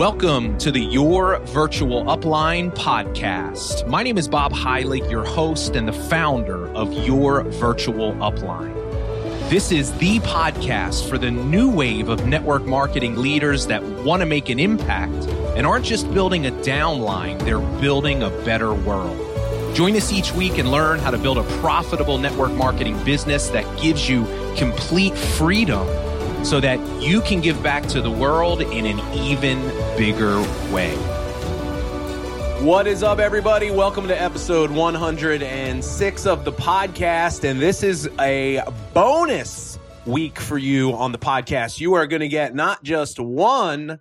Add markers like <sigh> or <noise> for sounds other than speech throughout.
Welcome to the Your Virtual Upline podcast. My name is Bob Heilig, your host and the founder of Your Virtual Upline. This is the podcast for the new wave of network marketing leaders that want to make an impact and aren't just building a downline, they're building a better world. Join us each week and learn how to build a profitable network marketing business that gives you complete freedom so that you can give back to the world in an even bigger way. What is up, everybody? Welcome to episode 106 of the podcast. And this is a bonus week for you on the podcast. You are going to get not just one,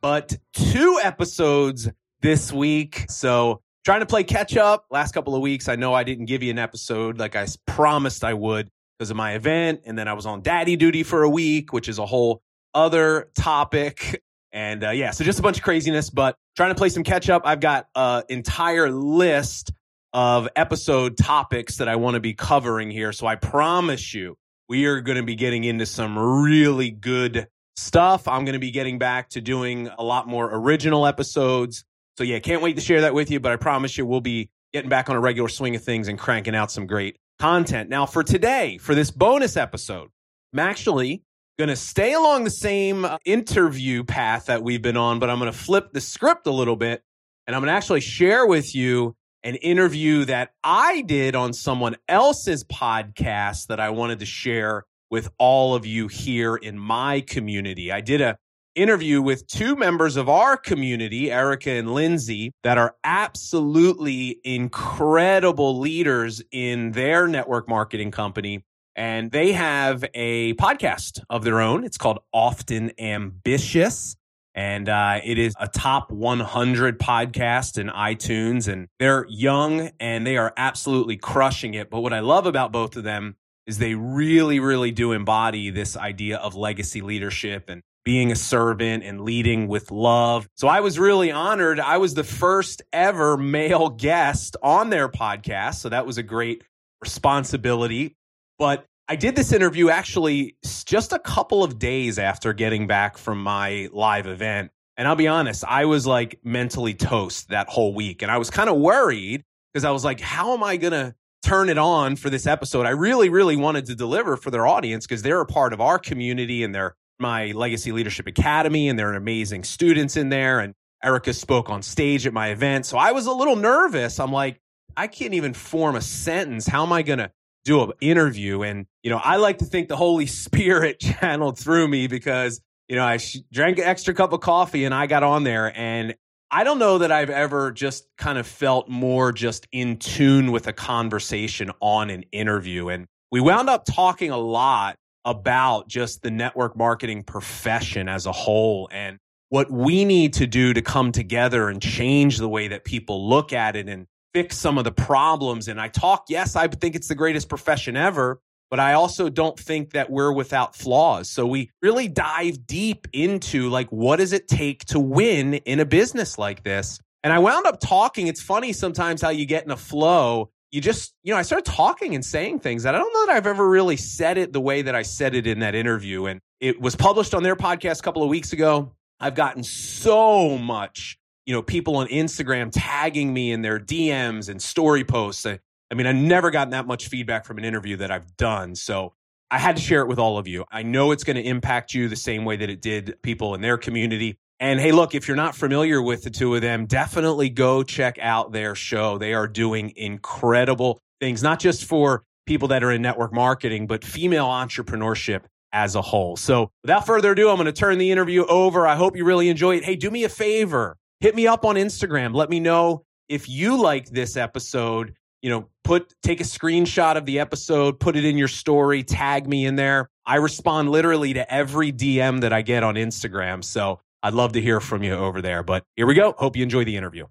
but two episodes this week. So, trying to play catch up. Last couple of weeks, I know I didn't give you an episode like I promised I would because of my event. And then I was on daddy duty for a week, which is a whole other topic. And uh, yeah, so just a bunch of craziness, but trying to play some catch up. I've got an entire list of episode topics that I want to be covering here. So I promise you, we are going to be getting into some really good stuff. I'm going to be getting back to doing a lot more original episodes. So yeah, can't wait to share that with you, but I promise you we'll be getting back on a regular swing of things and cranking out some great content. Now, for today, for this bonus episode, I'm actually going to stay along the same uh, interview path that we've been on, but I'm going to flip the script a little bit and I'm going to actually share with you an interview that I did on someone else's podcast that I wanted to share with all of you here in my community. I did a interview with two members of our community, Erica and Lindsay, that are absolutely incredible leaders in their network marketing company. And they have a podcast of their own. It's called Often Ambitious. And uh, it is a top 100 podcast in iTunes. And they're young and they are absolutely crushing it. But what I love about both of them is they really, really do embody this idea of legacy leadership and being a servant and leading with love. So I was really honored. I was the first ever male guest on their podcast. So that was a great responsibility. But I did this interview actually just a couple of days after getting back from my live event. And I'll be honest, I was like mentally toast that whole week. And I was kind of worried because I was like, how am I going to turn it on for this episode? I really, really wanted to deliver for their audience because they're a part of our community and they're my Legacy Leadership Academy, and there are amazing students in there. And Erica spoke on stage at my event. So I was a little nervous. I'm like, I can't even form a sentence. How am I going to do an interview? And, you know, I like to think the Holy <laughs> Spirit channeled through me because, you know, I drank an extra cup of coffee and I got on there. And I don't know that I've ever just kind of felt more just in tune with a conversation on an interview. And we wound up talking a lot about just the network marketing profession as a whole and what we need to do to come together and change the way that people look at it and fix some of the problems. And I talk, yes, I think it's the greatest profession ever, but I also don't think that we're without flaws. So we really dive deep into like, what does it take to win in a business like this? And I wound up talking. It's funny sometimes how you get in a flow you just, you know, I started talking and saying things that I don't know that I've ever really said it the way that I said it in that interview. And it was published on their podcast a couple of weeks ago. I've gotten so much, you know, people on Instagram tagging me in their DMs and story posts. I, I mean, I've never gotten that much feedback from an interview that I've done. So I had to share it with all of you. I know it's going to impact you the same way that it did people in their community. And hey, look, if you're not familiar with the two of them, definitely go check out their show. They are doing incredible things, not just for people that are in network marketing, but female entrepreneurship as a whole. So without further ado, I'm going to turn the interview over. I hope you really enjoy it. Hey, do me a favor. Hit me up on Instagram. Let me know if you like this episode. You know, put take a screenshot of the episode, put it in your story, tag me in there. I respond literally to every DM that I get on Instagram. So I'd love to hear from you over there. But here we go. Hope you enjoy the interview.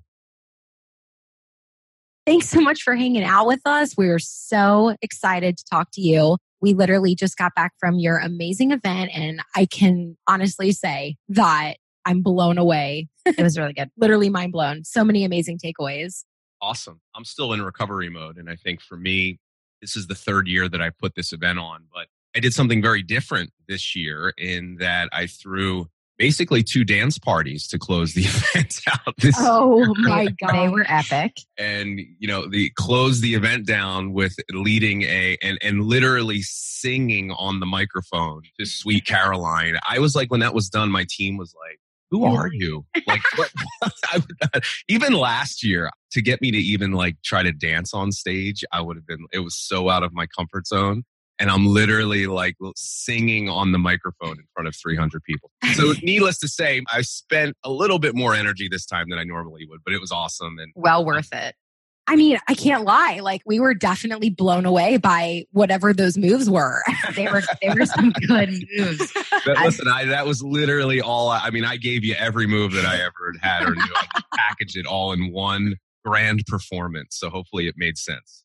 Thanks so much for hanging out with us. We're so excited to talk to you. We literally just got back from your amazing event, and I can honestly say that I'm blown away. <laughs> it was really good. literally mind blown. So many amazing takeaways. Awesome. I'm still in recovery mode. And I think for me, this is the third year that I put this event on, but I did something very different this year in that I threw basically two dance parties to close the <laughs> event out. This, oh my god, they were epic. And you know, the close the event down with leading a and and literally singing on the microphone to "Sweet Caroline." I was like, when that was done, my team was like, "Who are you?" Like, what? <laughs> even last year, to get me to even like try to dance on stage, I would have been. It was so out of my comfort zone and I'm literally like singing on the microphone in front of 300 people. So, <laughs> needless to say, I spent a little bit more energy this time than I normally would, but it was awesome and well worth it. I mean, I can't lie. Like we were definitely blown away by whatever those moves were. <laughs> they were they were some <laughs> good moves. But listen, I, that was literally all. I I, mean, I gave you every move that I ever had or knew. I packaged it all in one grand performance. So hopefully, it made sense.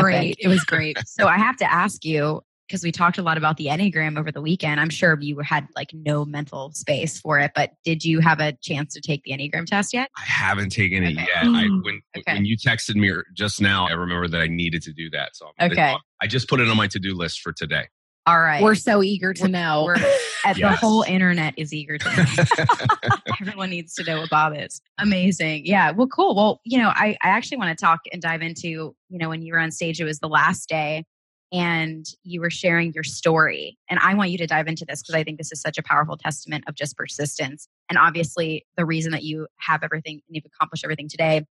Great. It was great. so I have to ask you because we talked a lot about the Enneagram over the weekend. I'm sure you had like no mental space for it, but did you have a chance to take the Enneagram test yet? I haven't taken it okay. yet. I, mm. when, okay. when you texted me just now, I remember that I needed to do that. So I'm, okay. I just put it on my to do list for today. All right. We're so eager to we're, know. We're, <laughs> yes. The whole internet is eager to know. <laughs> <laughs> Everyone needs to know what Bob is. Amazing. Yeah. Well, cool. Well, you know, I, I actually want to talk and dive into, you know, when you were on stage, it was the last day and you were sharing your story. And I want you to dive into this because I think this is such a powerful testament of just persistence. And obviously, the reason that you have everything and you've accomplished everything today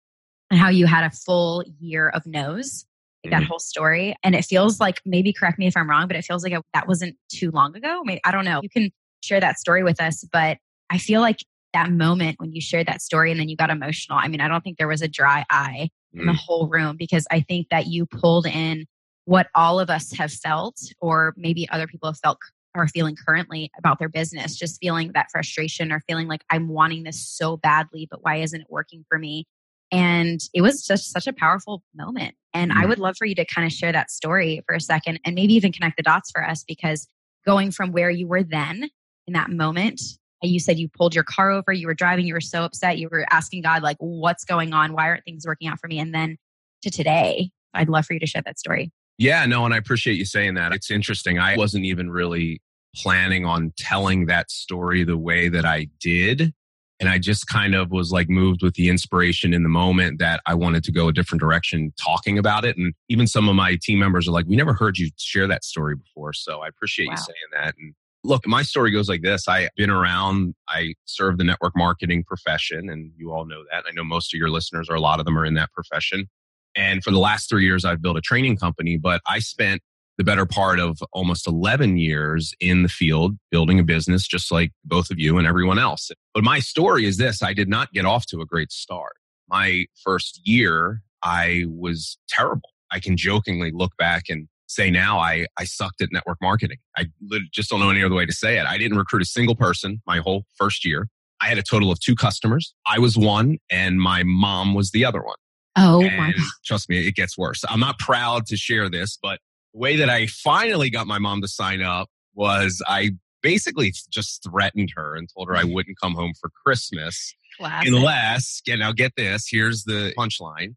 and how you had a full year of no's like that mm-hmm. whole story. And it feels like maybe correct me if I'm wrong, but it feels like that wasn't too long ago. Maybe I don't know. You can share that story with us, but I feel like that moment when you shared that story and then you got emotional. I mean, I don't think there was a dry eye mm. in the mm. whole room because I think that you pulled in what all of us have felt, or maybe other people have felt are feeling currently about their business, just feeling that frustration or feeling like I'm wanting this so badly, but why isn't it working for me? And it was just such a powerful moment. And. I mm-hmm. would love for you to kind of share that story for a second and maybe even connect the dots for us because going from where you were then in that moment, uh, you said you pulled your car over, you were driving, you were so upset, you were asking God, like, what's going on? Why aren't things working out for me? And then to today, I'd love for you to share that story. Yeah, no, and I appreciate you saying that. It's interesting. I wasn't even really planning on telling that story the way that I did. And I just kind of was like moved with the inspiration in the moment that I wanted to go a different direction talking about it. And even some of my team members are like, we never heard you share that story before. So I appreciate wow. you saying that. And look, my story goes like this. I've been around, I serve the network marketing profession, and you all know that. I know most of your listeners, or a lot of them, are in that profession. And for the last three years, I've built a training company, but I spent the better part of almost 11 years in the field building a business just like both of you and everyone else. But my story is this I did not get off to a great start. My first year, I was terrible. I can jokingly look back and say now I, I sucked at network marketing. I just don't know any other way to say it. I didn't recruit a single person my whole first year. I had a total of two customers. I was one and my mom was the other one. Oh and my Trust me, it gets worse. I'm not proud to share this, but the way that I finally got my mom to sign up was I basically just threatened her and told her I mm-hmm. wouldn't come home for Christmas Classic. unless, and now get this, here's the punchline.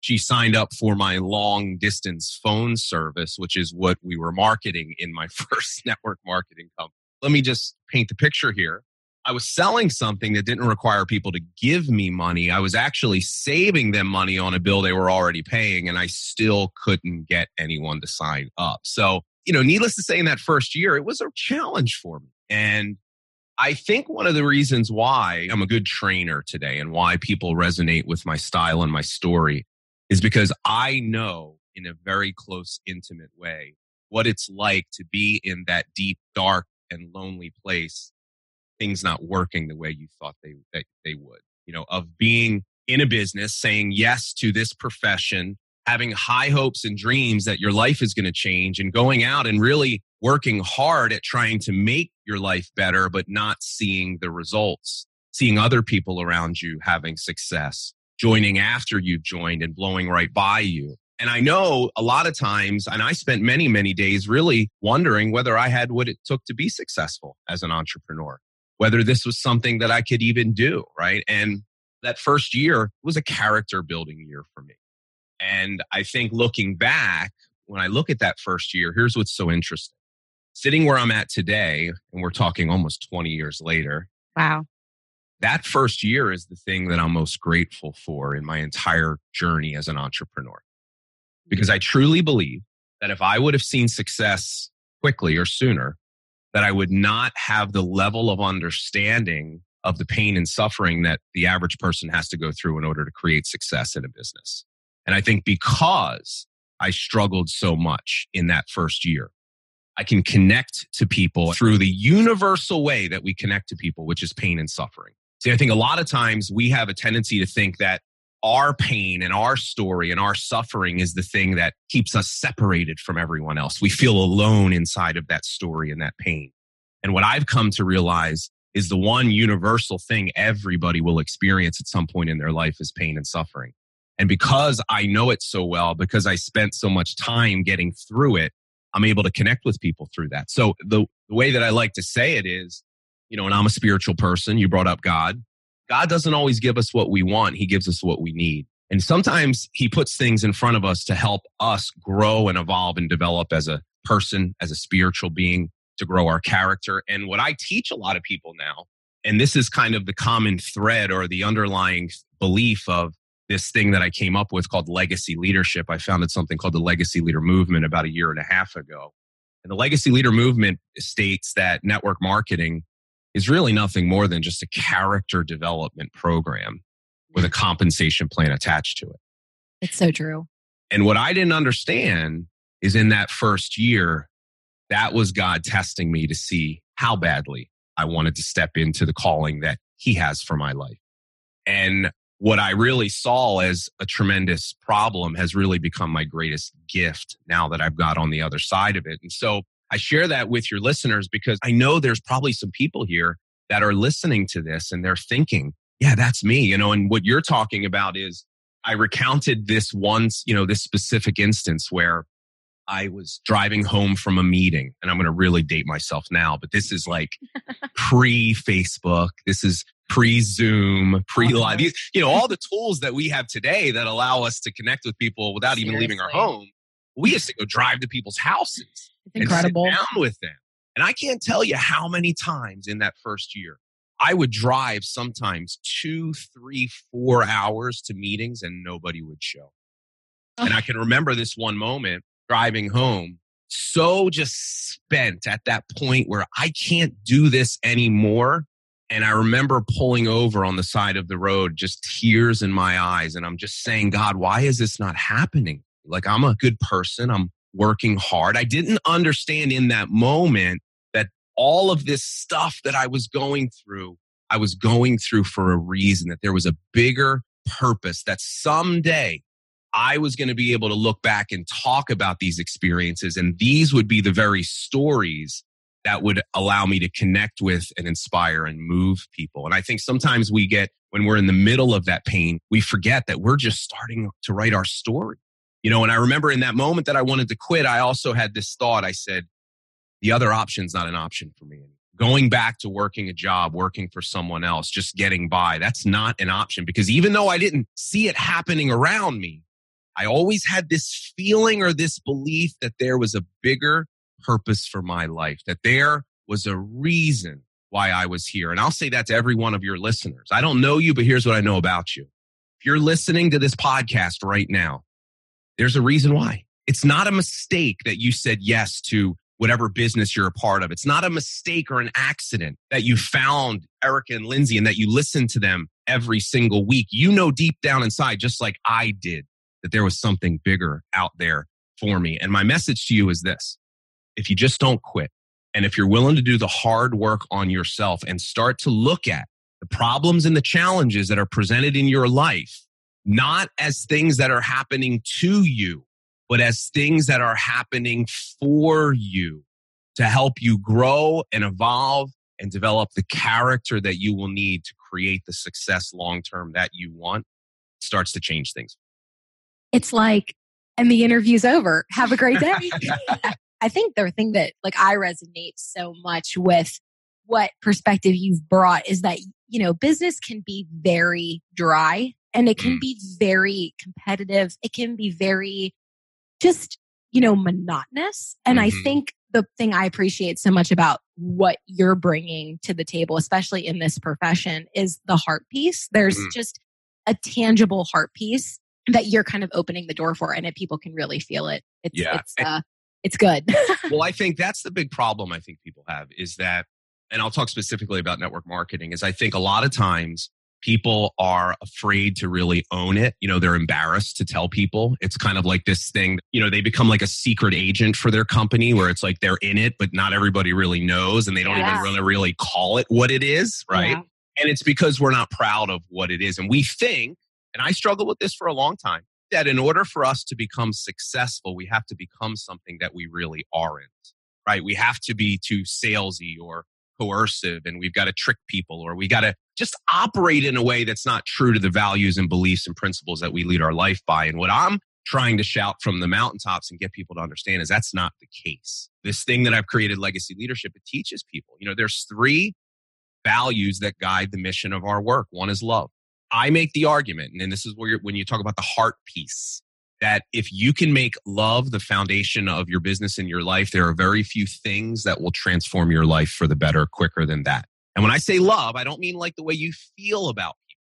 She signed up for my long distance phone service, which is what we were marketing in my <laughs> first network marketing company. Let me just paint the picture here. I was selling something that didn't require people to give me money. I was actually saving them money on a bill they were already paying, and I still couldn't get anyone to sign up. So, you know, needless to say, in that first year, it was a challenge for me. And I think one of the reasons why I'm a good trainer today and why people resonate with my style and my story is because I know in a very close, intimate way what it's like to be in that deep, dark, and lonely place things not working the way you thought they that they would. You know, of being in a business, saying yes to this profession, having high hopes and dreams that your life is going to change, and going out and really working hard at trying to make your life better, but not seeing the results, seeing other people around you having success, joining after you've joined and blowing right by you. And I know a lot of times, and I spent many, many days really wondering whether I had what it took to be successful as an entrepreneur whether this was something that I could even do, right? And that first year was a character building year for me. And I think looking back, when I look at that first year, here's what's so interesting. Sitting where I'm at today, and we're talking almost 20 years later, Wow. That first year is the thing that I'm most grateful for in my entire journey as an entrepreneur. Because I truly believe that if I would have seen success quickly or sooner, that I would not have the level of understanding of the pain and suffering that the average person has to go through in order to create success in a business. And I think because I struggled so much in that first year, I can connect to people through the universal way that we connect to people, which is pain and suffering. See, I think a lot of times we have a tendency to think that our pain and our story and our suffering is the thing that keeps us separated from everyone else. We feel alone inside of that story and that pain. And what I've come to realize is the one universal thing everybody will experience at some point in their life is pain and suffering. And because I know it so well, because I spent so much time getting through it, I'm able to connect with people through that. So the, the way that I like to say it is, you know, and I'm a spiritual person. You brought up God. God doesn't always give us what we want. He gives us what we need. And sometimes he puts things in front of us to help us grow and evolve and develop as a person, as a spiritual being, to grow our character. And what I teach a lot of people now, and this is kind of the common thread or the underlying belief of this thing that I came up with called legacy leadership. I founded something called the legacy leader movement about a year and a half ago. And the legacy leader movement states that network marketing is really nothing more than just a character development program with a compensation plan attached to it. It's so true. And what I didn't understand is in that first year, that was God testing me to see how badly I wanted to step into the calling that He has for my life. And what I really saw as a tremendous problem has really become my greatest gift now that I've got on the other side of it. And so I share that with your listeners because I know there's probably some people here that are listening to this and they're thinking, yeah, that's me, you know, and what you're talking about is I recounted this once, you know, this specific instance where I was driving home from a meeting and I'm going to really date myself now, but this is like <laughs> pre Facebook. This is pre Zoom, pre live, uh-huh. you know, all the tools that we have today that allow us to connect with people without Seriously. even leaving our home. We used to go drive to people's houses incredible. and sit down with them. And I can't tell you how many times in that first year I would drive sometimes two, three, four hours to meetings and nobody would show. Oh. And I <laughs> can remember this one moment driving home, so just spent at that point where I can't do this anymore. And I remember pulling over on the side of the road, just tears in my eyes. And I'm just saying, God, why is this not happening? Like, I'm a good person. I'm working hard. I didn't understand in that moment that all of this stuff that I was going through, I was going through for a reason, that there was a bigger purpose, that someday I was going to be able to look back and talk about these experiences. And these would be the very stories that would allow me to connect with and inspire and move people. And I think sometimes we get, when we're in the middle of that pain, we forget that we're just starting to write our story. You know, and I remember in that moment that I wanted to quit, I also had this thought. I said, the other option's not an option for me. Going back to working a job, working for someone else, just getting by, that's not an option because even though I didn't see it happening around me, I always had this feeling or this belief that there was a bigger purpose for my life, that there was a reason why I was here. And I'll say that to every one of your listeners. I don't know you, but here's what I know about you. If you're listening to this podcast right now, there's a reason why. It's not a mistake that you said yes to whatever business you're a part of. It's not a mistake or an accident that you found Erica and Lindsay and that you listen to them every single week. You know deep down inside, just like I did, that there was something bigger out there for me. And my message to you is this if you just don't quit, and if you're willing to do the hard work on yourself and start to look at the problems and the challenges that are presented in your life, not as things that are happening to you, but as things that are happening for you to help you grow and evolve and develop the character that you will need to create the success long term that you want starts to change things it's like, and the interview's over. Have a great day. <laughs> I think the thing that like I resonate so much with what perspective you've brought is that, you know, business can be very dry and it can mm. be very competitive. It can be very just, you know, monotonous. And mm-hmm. I think the thing I appreciate so much about what you're bringing to the table, especially in this profession, is the heart piece. There's mm. just a tangible heart piece that you're kind of opening the door for, and if people can really feel it. It's, yeah. it's, uh, it's good. well, I <laughs> think that's the big problem I think people have is that, and I'll talk specifically about network marketing, is I think a lot of times people are afraid to really own it. You know, they're embarrassed to tell people. It's kind of like this thing, you know, they become like a secret agent for their company where it's like they're in it, but not everybody really knows and they don't yeah. even really, really call it what it is, right? Yeah. And it's because we're not proud of what it is. And we think, and I struggled with this for a long time, that in order for us to become successful, we have to become something that we really aren't, right? We have to be too salesy or coercive and we've got to trick people or we got to just operate in a way that's not true to the values and beliefs and principles that we lead our life by. And what I'm trying to shout from the mountaintops and get people to understand is that's not the case. This thing that I've created, legacy leadership, it teaches people. You know, there's three values that guide the mission of our work. One is love. I make the argument, and this is where when you talk about the heart piece, that if you can make love the foundation of your business and your life, there are very few things that will transform your life for the better quicker than that. And when I say love, I don't mean like the way you feel about people.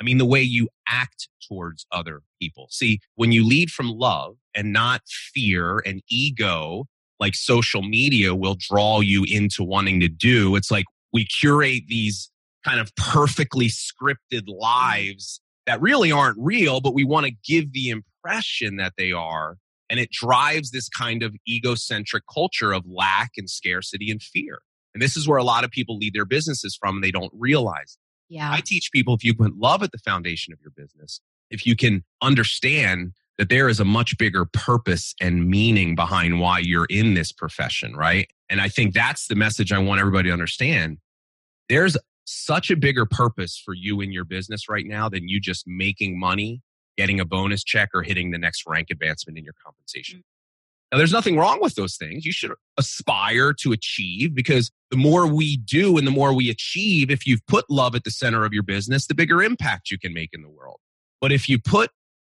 I mean the way you act towards other people. See, when you lead from love and not fear and ego, like social media will draw you into wanting to do, it's like we curate these kind of perfectly scripted lives that really aren't real, but we want to give the impression that they are. And it drives this kind of egocentric culture of lack and scarcity and fear. And this is where a lot of people lead their businesses from and they don't realize. Yeah. I teach people if you put love at the foundation of your business, if you can understand that there is a much bigger purpose and meaning behind why you're in this profession, right? And I think that's the message I want everybody to understand. There's such a bigger purpose for you in your business right now than you just making money, getting a bonus check, or hitting the next rank advancement in your compensation. Mm-hmm. Now, there's nothing wrong with those things. You should aspire to achieve because the more we do and the more we achieve, if you've put love at the center of your business, the bigger impact you can make in the world. But if you put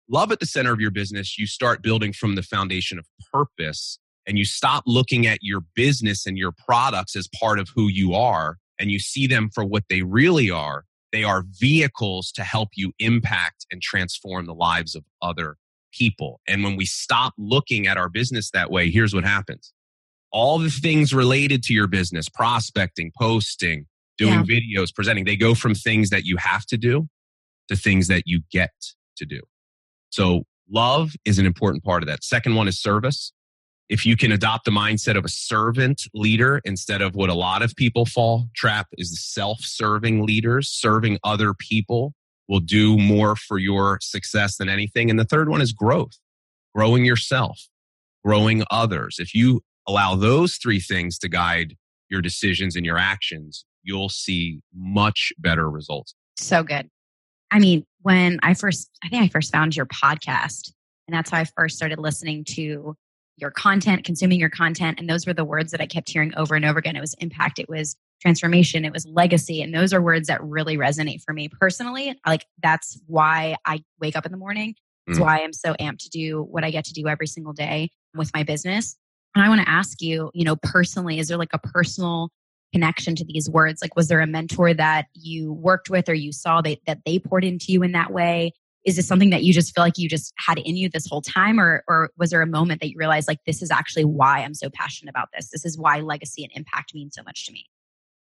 love at the center of your business, you start building from the foundation of purpose and you stop looking at your business and your products as part of who you are and you see them for what they really are, they are vehicles to help you impact and transform the lives of other people. And when we stop looking at our business that way, here's what happens. All the things related to your business, prospecting, posting, doing yeah. videos, presenting, they go from things that you have to do to things that you get to do. So love is an important part of that. Second one is service if you can adopt the mindset of a servant leader instead of what a lot of people fall trap is the self-serving leaders. Serving other people will do more for your success than anything. And the third one is growth growing yourself growing others. If you allow those three things to guide your decisions and your actions you'll see much better results. So good. I mean when i first i think i first found your podcast and that's how i first started listening to your content, consuming your content. And those were the words that I kept hearing over and over again. It was impact, it was transformation, it was legacy. And those are words that really resonate for me personally. Like that's why I wake up in the morning. It's mm. why I'm so amped to do what I get to do every single day with my business. And I want to ask you, you know, personally, is there like a personal connection to these words? Like, was there a mentor that you worked with or you saw that, that they poured into you in that way? Is this something that you just feel like you just had in you this whole time? Or or was there a moment that you realized like this is actually why i'm so passionate about this? This is why legacy and impact mean so much to me.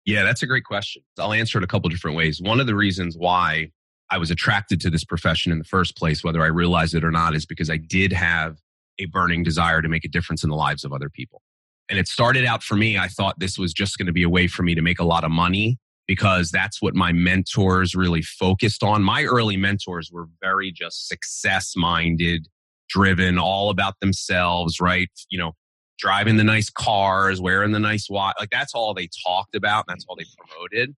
Yeah that's a great question. I'll answer it a couple different ways. One of the reasons why i was attracted to this profession in the first place whether i realized it or not is because i did have a burning desire to make a difference in the lives of other people. And it started out for me i thought this was just going to be a way for me to make a lot of money because that's what my mentors really focused on. My early mentors were very just success minded, driven, all about themselves, right? You know, driving the nice cars, wearing the nice watch. Like that's all they talked about. And that's all they promoted.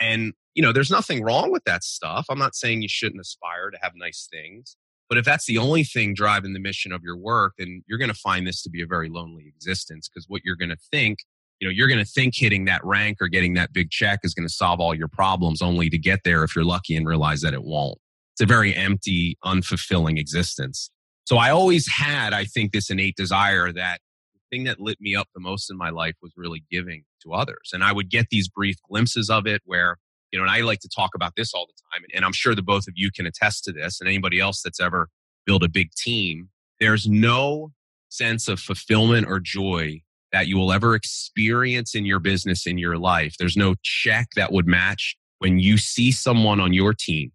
And, you know, there's nothing wrong with that stuff. I'm not saying you shouldn't aspire to have nice things. But if that's the only thing driving the mission of your work, then you're going to find this to be a very lonely existence because what you're going to think you know you're going to think hitting that rank or getting that big check is going to solve all your problems only to get there if you're lucky and realize that it won't it's a very empty unfulfilling existence so i always had i think this innate desire that the thing that lit me up the most in my life was really giving to others. And I would get these brief glimpses of it where, you know, and I like to talk about this all the time. And I'm sure the both of you can attest to this and anybody else that's ever built a big team. There's no sense of fulfillment or joy that you will ever experience in your business, in your life. There's no check that would match when you see someone on your team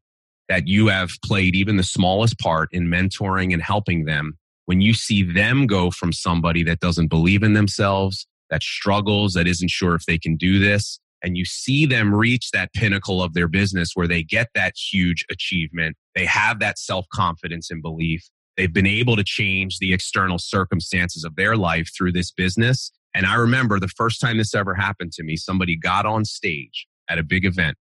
that you have played even the smallest part in mentoring and helping them when you see them go from somebody that doesn't believe in themselves, that struggles, that isn't sure if they can do this, and you see them reach that pinnacle of their business where they get that huge achievement, they have that self confidence and belief. They've been able to change the external circumstances of their life through this business. And I remember the first time this ever happened to me, somebody got on stage at a big event.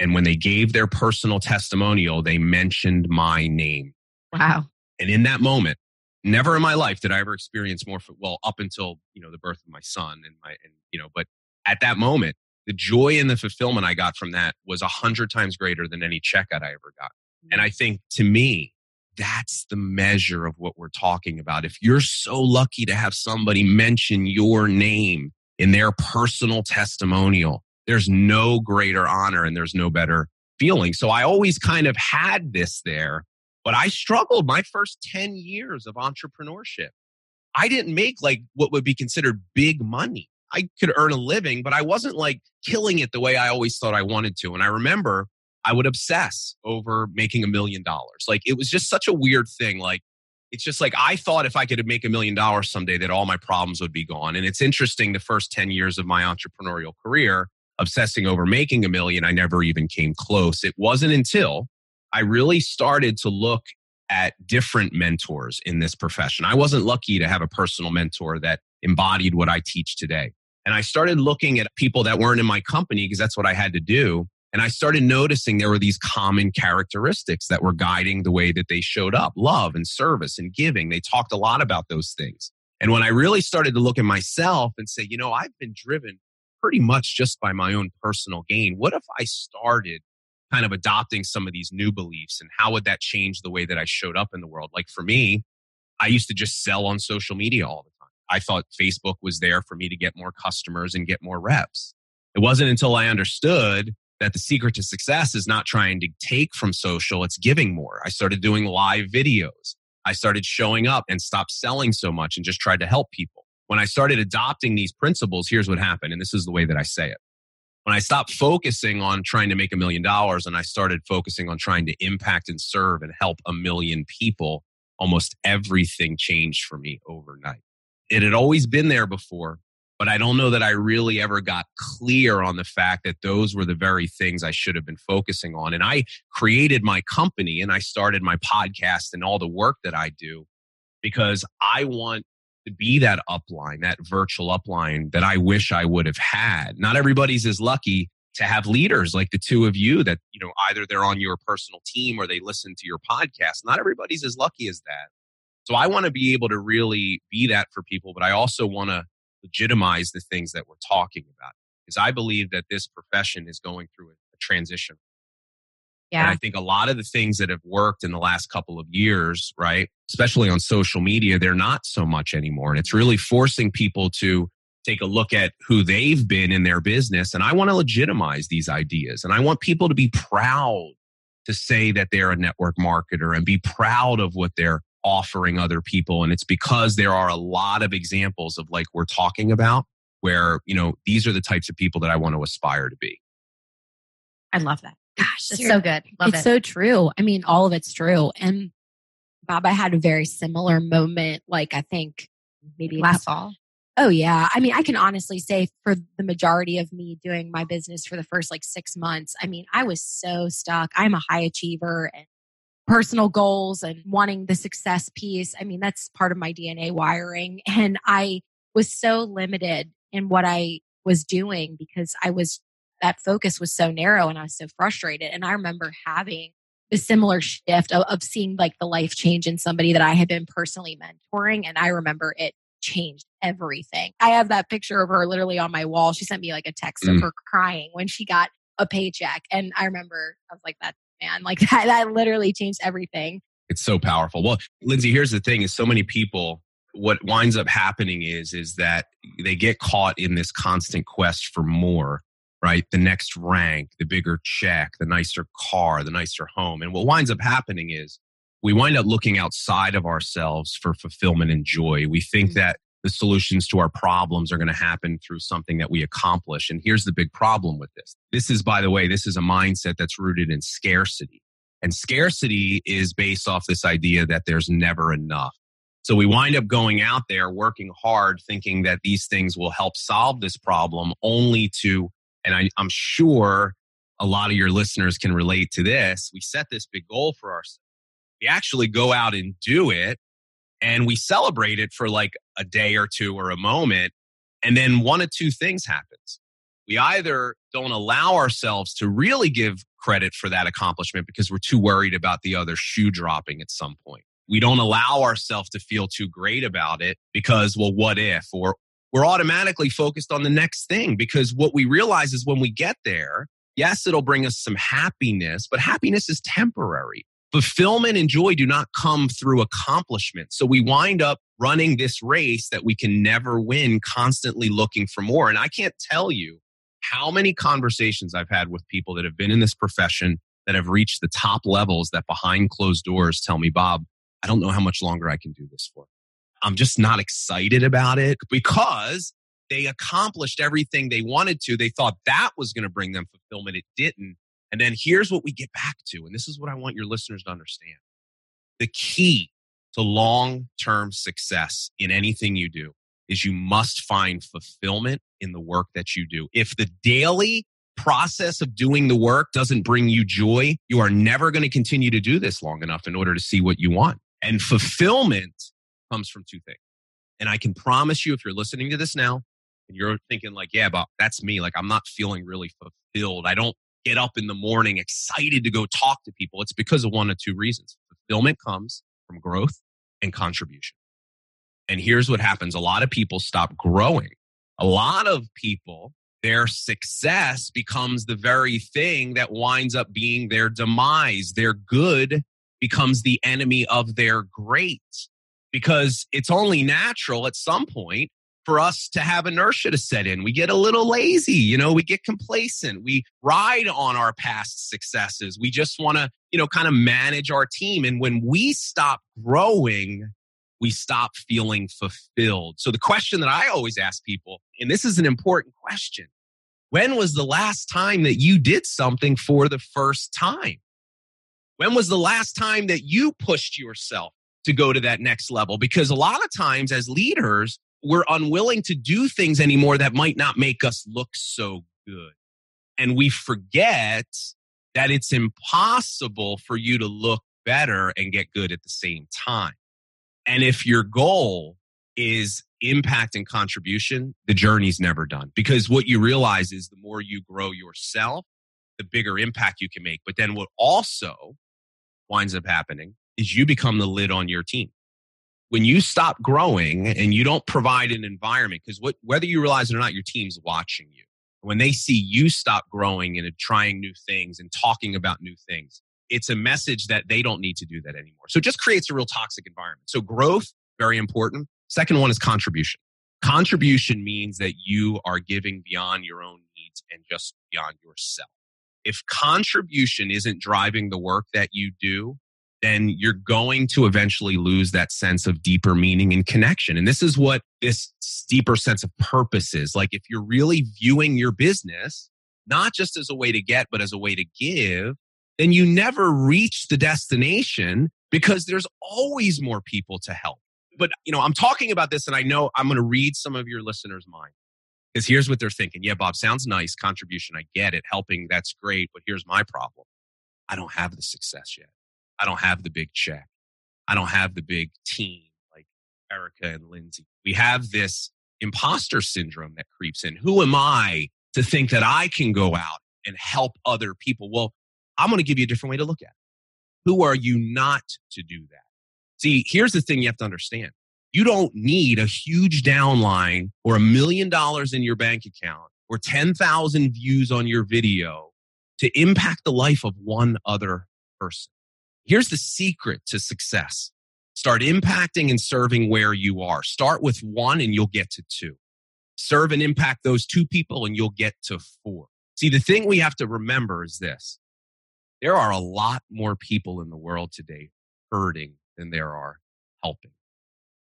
And when they gave their personal testimonial, they mentioned my name. Wow. And in that moment, never in my life did I ever experience more, well, up until, you know, the birth of my son and my, and, you know, but at that moment, the joy and the fulfillment I got from that was a hundred times greater than any check that I ever got. And mm. I think to me, that's the measure of what we're talking about. If you're so lucky to have somebody mention your name in their personal testimonial, there's no greater honor and there's no better feeling. So I always kind of had this there but I struggled my first 10 years of entrepreneurship. I didn't make like what would be considered big money. I could earn a living, but I wasn't like killing it the way I always thought I wanted to. And I remember I would obsess over making a million dollars. Like it was just such a weird thing. Like it's just like I thought if I could make a million dollars someday that all my problems would be gone. And it's interesting the first 10 years of my entrepreneurial career, obsessing over making a million, I never even came close. It wasn't until I really started to look at different mentors in this profession. I wasn't lucky to have a personal mentor that embodied what I teach today. And I started looking at people that weren't in my company because that's what I had to do. And I started noticing there were these common characteristics that were guiding the way that they showed up love and service and giving. They talked a lot about those things. And when I really started to look at myself and say, you know, I've been driven pretty much just by my own personal gain. What if I started kind of adopting some of these new beliefs and how would that change the way that I showed up in the world? Like for me, I used to just sell on social media all the time. I thought Facebook was there for me to get more customers and get more reps. It wasn't until I understood that the secret to success is not trying to take from social, it's giving more. I started doing live videos. I started showing up and stopped selling so much and just tried to help people. When I started adopting these principles, here's what happened. And this is the way that I say it when I stopped focusing on trying to make a million dollars and I started focusing on trying to impact and serve and help a million people, almost everything changed for me overnight. It had always been there before, but I don't know that I really ever got clear on the fact that those were the very things I should have been focusing on. And I created my company and I started my podcast and all the work that I do because I want to be that upline, that virtual upline that I wish I would have had. Not everybody's as lucky to have leaders like the two of you that, you know, either they're on your personal team or they listen to your podcast. Not everybody's as lucky as that. So I want to be able to really be that for people, but I also want to legitimize the things that we're talking about because I believe that this profession is going through a, transition. Yeah. And I think a lot of the things that have worked in the last couple of years, right, especially on social media, they're not so much anymore. And it's mm-hmm. really forcing people to take a look at who they've been in their business. And I want to legitimize these ideas. And I want people to be proud to say that they're a network marketer and be proud of what they're offering other people. And it's because there are a lot of examples of like we're talking about where, you know, these are the types of people that I want to aspire to be. I love that. Gosh, it's so good. Love it's it. so true. I mean, all of it's true. And Bob, I had a very similar moment. Like I think maybe last fall. Oh yeah. I mean, I can honestly say for the majority of me doing my business for the first like six months, I mean, I was so stuck. I'm a high achiever and personal goals and wanting the success piece. I mean, that's part of my DNA wiring. <laughs> And I was so limited in what I was doing because I was that focus was so narrow and I was so frustrated. And I remember having the similar shift of, of seeing like the life change in somebody that I had been personally mentoring. And I remember it changed everything. I have that picture of her literally on my wall. She sent me like a text mm. of her crying when she got a paycheck. And I remember I was like, that man, like <laughs> that, that literally changed everything. It's so powerful. Well, Lindsay, here's the thing is so many people what winds up happening is is that they get caught in this constant quest for more right the next rank the bigger check the nicer car the nicer home and what winds up happening is we wind up looking outside of ourselves for fulfillment and joy we think mm-hmm. that the solutions to our problems are going to happen through something that we accomplish and here's the big problem with this this is by the way this is a mindset that's rooted in scarcity and scarcity is based off this idea that there's never enough so we wind up going out there working hard, thinking that these things will help solve this problem, only to, and I, I'm sure a lot of your listeners can relate to this. We set this big goal for ourselves. We actually go out and do it and we celebrate it for like a day or two or a moment. And then one of two things happens. We either don't allow ourselves to really give credit for that accomplishment because we're too worried about the other shoe dropping at some point we don't allow ourselves to feel too great about it because, well, what if? Or we're automatically focused on the next thing because what we realize is when we get there, yes, it'll bring us some happiness, but happiness is temporary. Fulfillment and joy do not come through accomplishment. So we wind up running this race that we can never win, constantly looking for more. And I can't tell you how many conversations I've had with people that have been in this profession that have reached the top levels that behind closed doors tell me, Bob, I don't know how much longer I can do this for. I'm just not excited about it because they accomplished everything they wanted to. They thought that was going to bring them fulfillment. It didn't. And then here's what we get back to. And this is what I want your listeners to understand. The key to long term success in anything you do is you must find fulfillment in the work that you do. If the daily process of doing the work doesn't bring you joy, you are never going to continue to do this long enough in order to see what you want. And fulfillment comes from two things. And I can promise you, if you're listening to this now and you're thinking, like, yeah, but that's me, like, I'm not feeling really fulfilled. I don't get up in the morning excited to go talk to people. It's because of one of two reasons. Fulfillment comes from growth and contribution. And here's what happens a lot of people stop growing. A lot of people, their success becomes the very thing that winds up being their demise. Their good becomes the enemy of their great because it's only natural at some point for us to have inertia to set in. We get a little lazy, you know, we get complacent. We ride on our past successes. We just want to, you know, kind of manage our team. And when we stop growing, we stop feeling fulfilled. So the question that I always ask people, and this is an important question. When was the last time that you did something for the first time? When was the last time that you pushed yourself to go to that next level? Because a lot of times as leaders, we're unwilling to do things anymore that might not make us look so good. And we forget that it's impossible for you to look better and get good at the same time. And if your goal is impact and contribution, the journey's never done because what you realize is the more you grow yourself, the bigger impact you can make. But then what also winds up happening is you become the lid on your team. When you stop growing and you don't provide an environment, because whether you realize it or not, your team's watching you. When they see you stop growing and trying new things and talking about new things, it's a message that they don't need to do that anymore. So it just creates a real toxic environment. So growth, very important. Second one is contribution. Contribution means that you are giving beyond your own needs and just beyond yourself if contribution isn't driving the work that you do, then you're going to eventually lose that sense of deeper meaning and connection. And this is what this deeper sense of purpose is. Like if you're really viewing your business, not just as a way to get, but as a way to give, then you never reach the destination because there's always more people to help. But, you know, I'm talking about this and I know I'm going to read some of your listeners' mind. Because here's what they're thinking. Yeah, Bob, sounds nice. Contribution. I get it. Helping, that's great. But here's my problem. I don't have the success yet. I don't have the big check. I don't have the big team like Erica and Lindsay. We have this imposter syndrome that creeps in. Who am I to think that I can go out and help other people? Well, I'm going to give you a different way to look at it. Who are you not to do that? See, here's the thing you have to understand you don't need a huge downline or a million dollars in your bank account or 10,000 views on your video to impact the life of one other person. Here's the secret to success. Start impacting and serving where you are. Start with one and you'll get to two. Serve and impact those two people and you'll get to four. See, the thing we have to remember is this. There are a lot more people in the world today hurting than there are helping.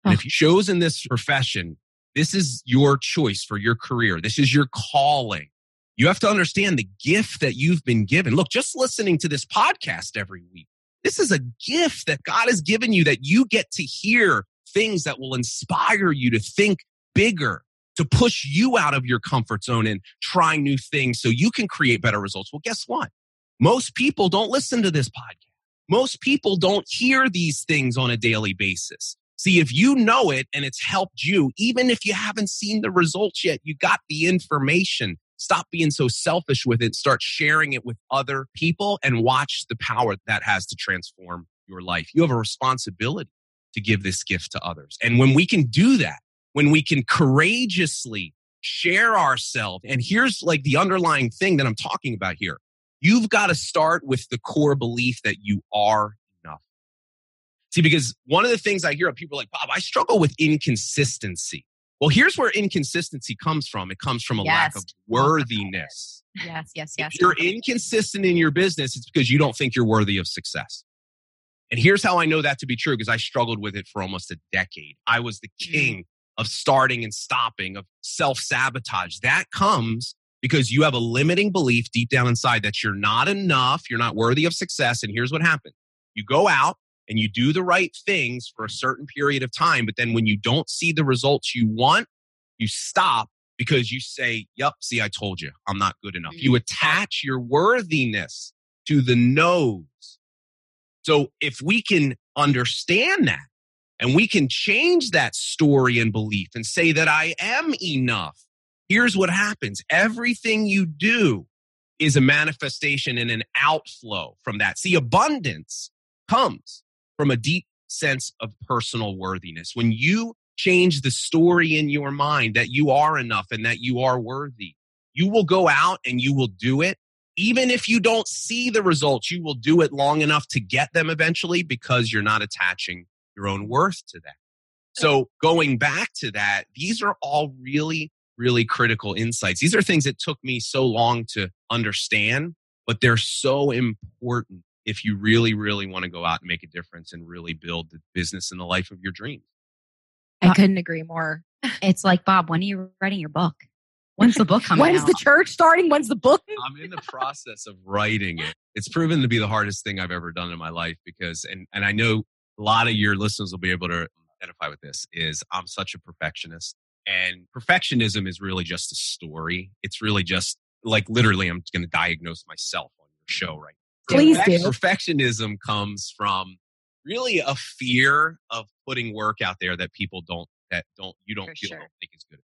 And if you chose in this profession, this is your choice for your career. This is your calling. You have to understand the gift that you've been given. Look, just listening to this podcast every week, this is a gift that God has given you that you get to hear things that will inspire you to think bigger, to push you out of your comfort zone and try new things so you can create better results. Well, guess what? Most people don't listen to this podcast. Most people don't hear these things on a daily basis. See, if you know it and it's helped you, even if you haven't seen the results yet, you got the information. Stop being so selfish with it. Start sharing it with other people and watch the power that has to transform your life. You have a responsibility to give this gift to others. And when we can do that, when we can courageously share ourselves, and here's like the underlying thing that I'm talking about here. You've got to start with the core belief that you are enough. See, because one of the things I hear of people like, Bob, I struggle with inconsistency. Well, here's where inconsistency comes from. It comes from a Yes. lack of worthiness. Yes, yes, yes. If you're inconsistent in your business, it's because you don't think you're worthy of success. And here's how I know that to be true because I struggled with it for almost a decade. I was the mm. king of starting and stopping, of self sabotage. That comes because you have a limiting belief deep down inside that you're not enough, you're not worthy of success. And here's what happens you go out and you do the right things for a certain period of time, but then when you don't see the results you want, you stop because you say, Yep, see, I told you, I'm not good enough. You mm. attach your worthiness to the no's. So if we can understand that and we can change that story and belief and say that I am enough, here's what happens everything you do is a manifestation and an outflow from that. See, abundance comes from a deep sense of personal worthiness. When you change the story in your mind that you are enough and that you are worthy, you will go out and you will do it. Even if you don't see the results, you will do it long enough to get them eventually because you're not attaching your own worth to that. So going back to that, these are all really, really critical insights. These are things that took me so long to understand, but they're so important if you really, really want to go out and make a difference and really build the business and the life of your dreams. I couldn't agree more. It's like, Bob, when are you writing your book? When's the book <laughs> coming When's out? the church starting? When's the book? I'm in the process of writing it. It's proven to be the hardest thing I've ever done in my life because, and, and I know a lot of your listeners will be able to identify with this, is I'm such a perfectionist. And perfectionism is really just a story. It's really just like literally, I'm going to diagnose myself on your show right now. Please do. Perfectionism comes from really a fear of putting work out there that people don't, that don't, you don't For feel sure. don't think is good.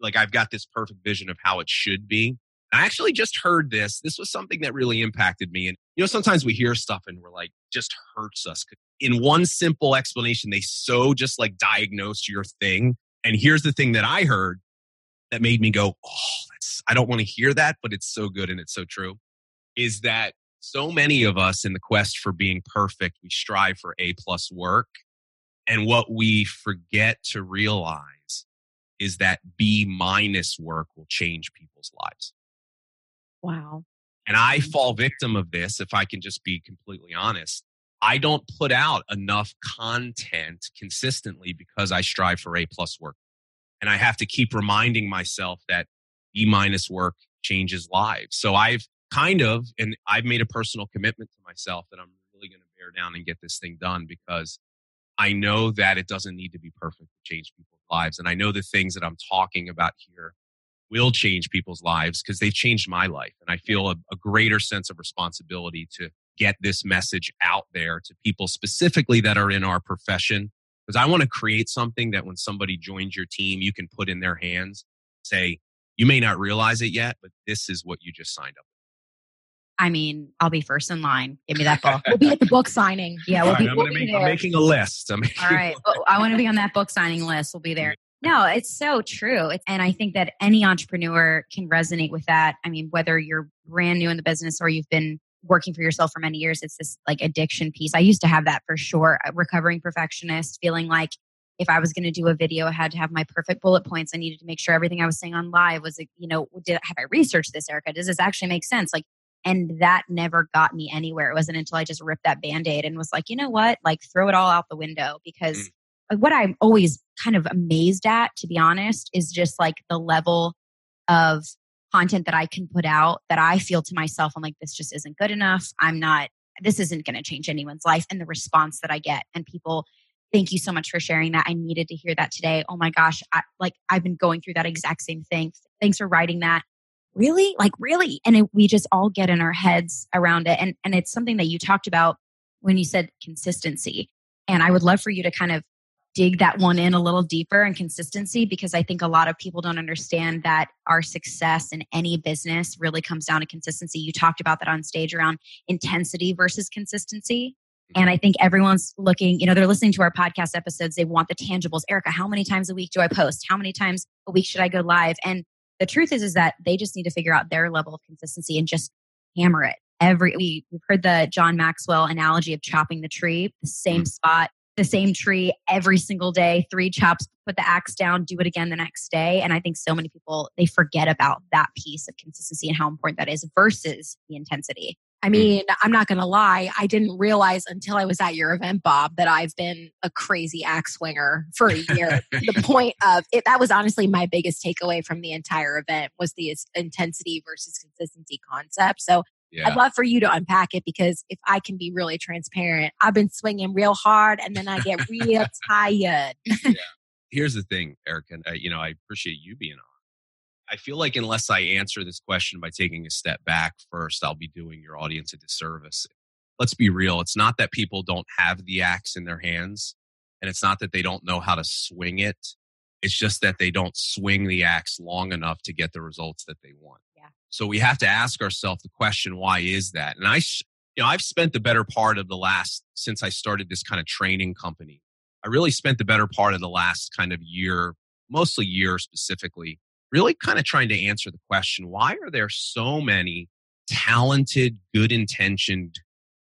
Like I've got this perfect vision of how it should be. I actually just heard this. This was something that really impacted me. And, you know, sometimes we hear stuff and we're like, just hurts us. In one simple explanation, they so just like diagnose your thing. And here's the thing that I heard that made me go, oh, that's, I don't want to hear that, but it's so good and it's so true is that so many of us in the quest for being perfect, we strive for A plus work. And what we forget to realize is that B minus work will change people's lives. Wow. And I mm. fall victim of this, if I can just be completely honest. I don't put out enough content consistently because I strive for A plus work. And I have to keep reminding myself that B minus work changes lives. So I've kind of, and I've made a personal commitment to myself that I'm really going to bear down and get this thing done because I know that it doesn't need to be perfect to change people's lives. And I know the things that I'm talking about here will change people's lives because they've changed my life. And I feel a, a greater sense of responsibility to get this message out there to people specifically that are in our profession. Because I want to create something that when somebody joins your team, you can put in their hands, say, you may not realize it yet, but this is what you just signed up. I mean, I'll be first in line. Give me that book. <laughs> We'll be at the book signing. <laughs> Yeah, we'll right, be, I'm, we'll be make, I'm making a list. I'm making All right. <laughs> Oh, I want to be on that book signing list. We'll be there. No, it's so true. It's, and I think that any entrepreneur can resonate with that. I mean, whether you're brand new in the business or you've been working for yourself for many years, it's this like addiction piece. I used to have that for sure. A recovering perfectionist, feeling like if I was going to do a video, I had to have my perfect bullet points. I needed to make sure everything I was saying on live was, you know, did have I researched this, Erica? Does this actually make sense? Like, and that never got me anywhere. It wasn't until I just ripped that band aid and was like, you know what? Like, throw it all out the window because mm. what I'm always kind of amazed at, to be honest, is just like the level of content that I can put out that I feel to myself, I'm like, this just isn't good enough. I'm not, this isn't going to change anyone's life. And the response that I get, and people, thank you so much for sharing that. I needed to hear that today. Oh my gosh, I, like I've been going through that exact same thing. Thanks for writing that. Really? Like really? And it, we just all get in our heads around it. And and it's something that you talked about when you said consistency. And I would love for you to kind of dig that one in a little deeper and consistency because I think a lot of people don't understand that our success in any business really comes down to consistency. You talked about that on stage around intensity versus consistency. And mm-hmm. I think everyone's looking, you know, they're listening to our podcast episodes. They want the tangibles. Erica, how many times a week do I post? How many times a week should I go live? And the truth is, is that they just need to figure out their level of consistency and just hammer it every we, we've heard the john maxwell analogy of chopping the tree the same mm. spot the same tree every single day, three chops, put the axe down, do it again the next day. And I think so many people, they forget about that piece of consistency and how important that is versus the intensity. I mm. mean, I'm not going to lie. I didn't realize until I was at your event, Bob, that I've been a crazy axe swinger for a year. <laughs> the point of it, that was honestly my biggest takeaway from the entire event was the intensity versus consistency concept. So yeah. I'd love for you to unpack it because if I can be really transparent, I've been swinging real hard and then I get real <laughs> tired. yeah. <laughs> Here's the thing, Erica. Uh, you know, I appreciate you being on. I feel like unless I answer this question by taking a step back first, I'll be doing your audience a disservice. Let's be real. It's not that people don't have the axe in their hands, and it's not that they don't know how to swing it. It's just that they don't swing the axe long enough to get the results that they want. Yeah. So we have to ask ourselves the question, why is that? And I, you know, I've spent the better part of the last, since I started this kind of training company, I really spent the better part of the last kind of year, mostly year specifically, really kind of trying to answer the question, why are there so many talented, good intentioned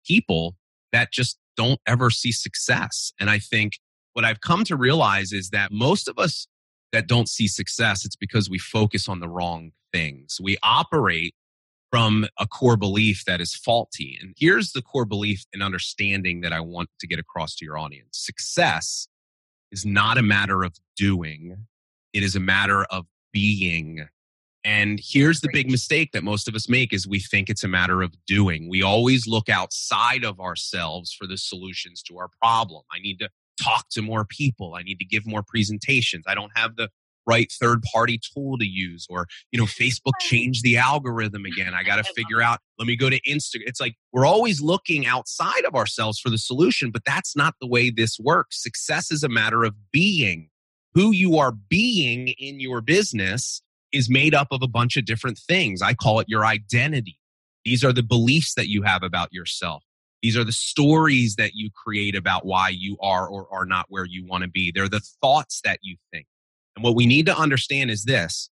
people that just don't ever see success? And I think what I've come to realize is that most of us that don't see success, it's because we focus on the wrong things. We operate from a core belief that is faulty. And here's the core belief and understanding that I want to get across to your audience success is not a matter of doing, it is a matter of being. And here's the big mistake that most of us make is we think it's a matter of doing. We always look outside of ourselves for the solutions to our problem. I need to talk to more people. I need to give more presentations. I don't have the right third party tool to use or you know facebook changed the algorithm <laughs> again i got to figure out let me go to instagram it's like we're always looking outside of ourselves for the solution but that's not the way this works success is a matter of being who you are being in your business is made up of a bunch of different things i call it your identity these are the beliefs that you have about yourself these are the stories that you create about why you are or are not where you want to be. They're the thoughts that you think. And what we need to understand is this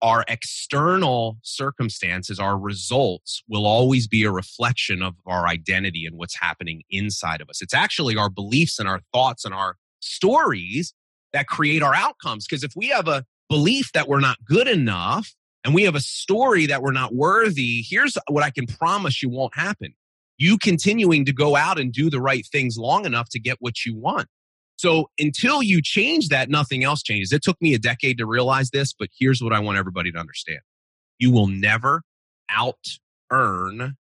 our external circumstances, our results will always be a reflection of our identity and what's happening inside of us. It's actually our beliefs and our thoughts and our stories that create our outcomes. Because if we have a belief that we're not good enough and we have a story that we're not worthy, here's what I can promise you won't happen you continuing to go out and do the right things long enough to get what you want. So until you change that, nothing else changes. It took me a decade to realize this, but here's what I want everybody to understand. You will never out earn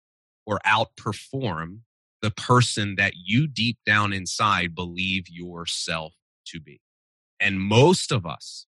or outperform the person that you deep down inside believe yourself to be. And most of us,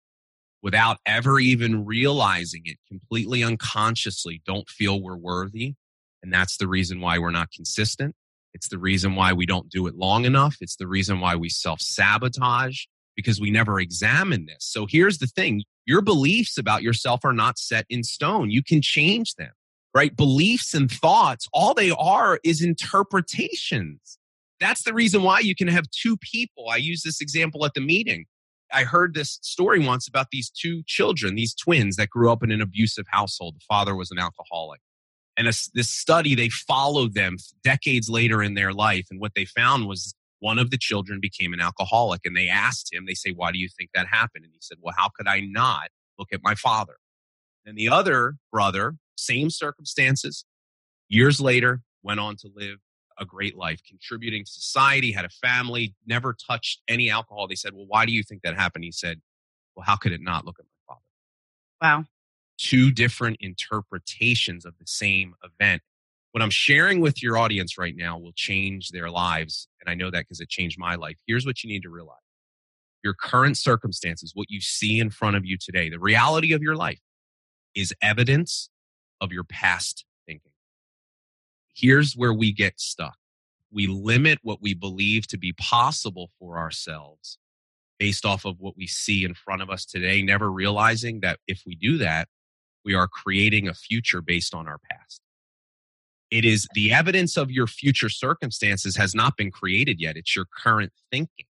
without ever even realizing it, completely unconsciously don't feel we're worthy and that's the reason why we're not consistent. It's the reason why we don't do it long enough. It's the reason why we self sabotage because we never examine this. So here's the thing your beliefs about yourself are not set in stone. You can change them, right? Beliefs and thoughts, all they are is interpretations. That's the reason why you can have two people. I use this example at the meeting. I heard this story once about these two children, these twins that grew up in an abusive household. The father was an alcoholic And a, this study, they followed them decades later in their life. And what they found was one of the children became an alcoholic. And they asked him, they say, Why do you think that happened? And he said, Well, how could I not look at my father? And the other brother, same circumstances, years later, went on to live a great life, contributing to society, had a family, never touched any alcohol. They said, Well, why do you think that happened? He said, Well, how could it not look at my father? Wow. Two different interpretations of the same event. What I'm sharing with your audience right now will change their lives. And I know that because it changed my life. Here's what you need to realize your current circumstances, what you see in front of you today, the reality of your life is evidence of your past. Here's where we get stuck. We limit what we believe to be possible for ourselves based off of what we see in front of us today, never realizing that if we do that, we are creating a future based on our past. It is the evidence of your future circumstances has not been created yet. It's your current thinking.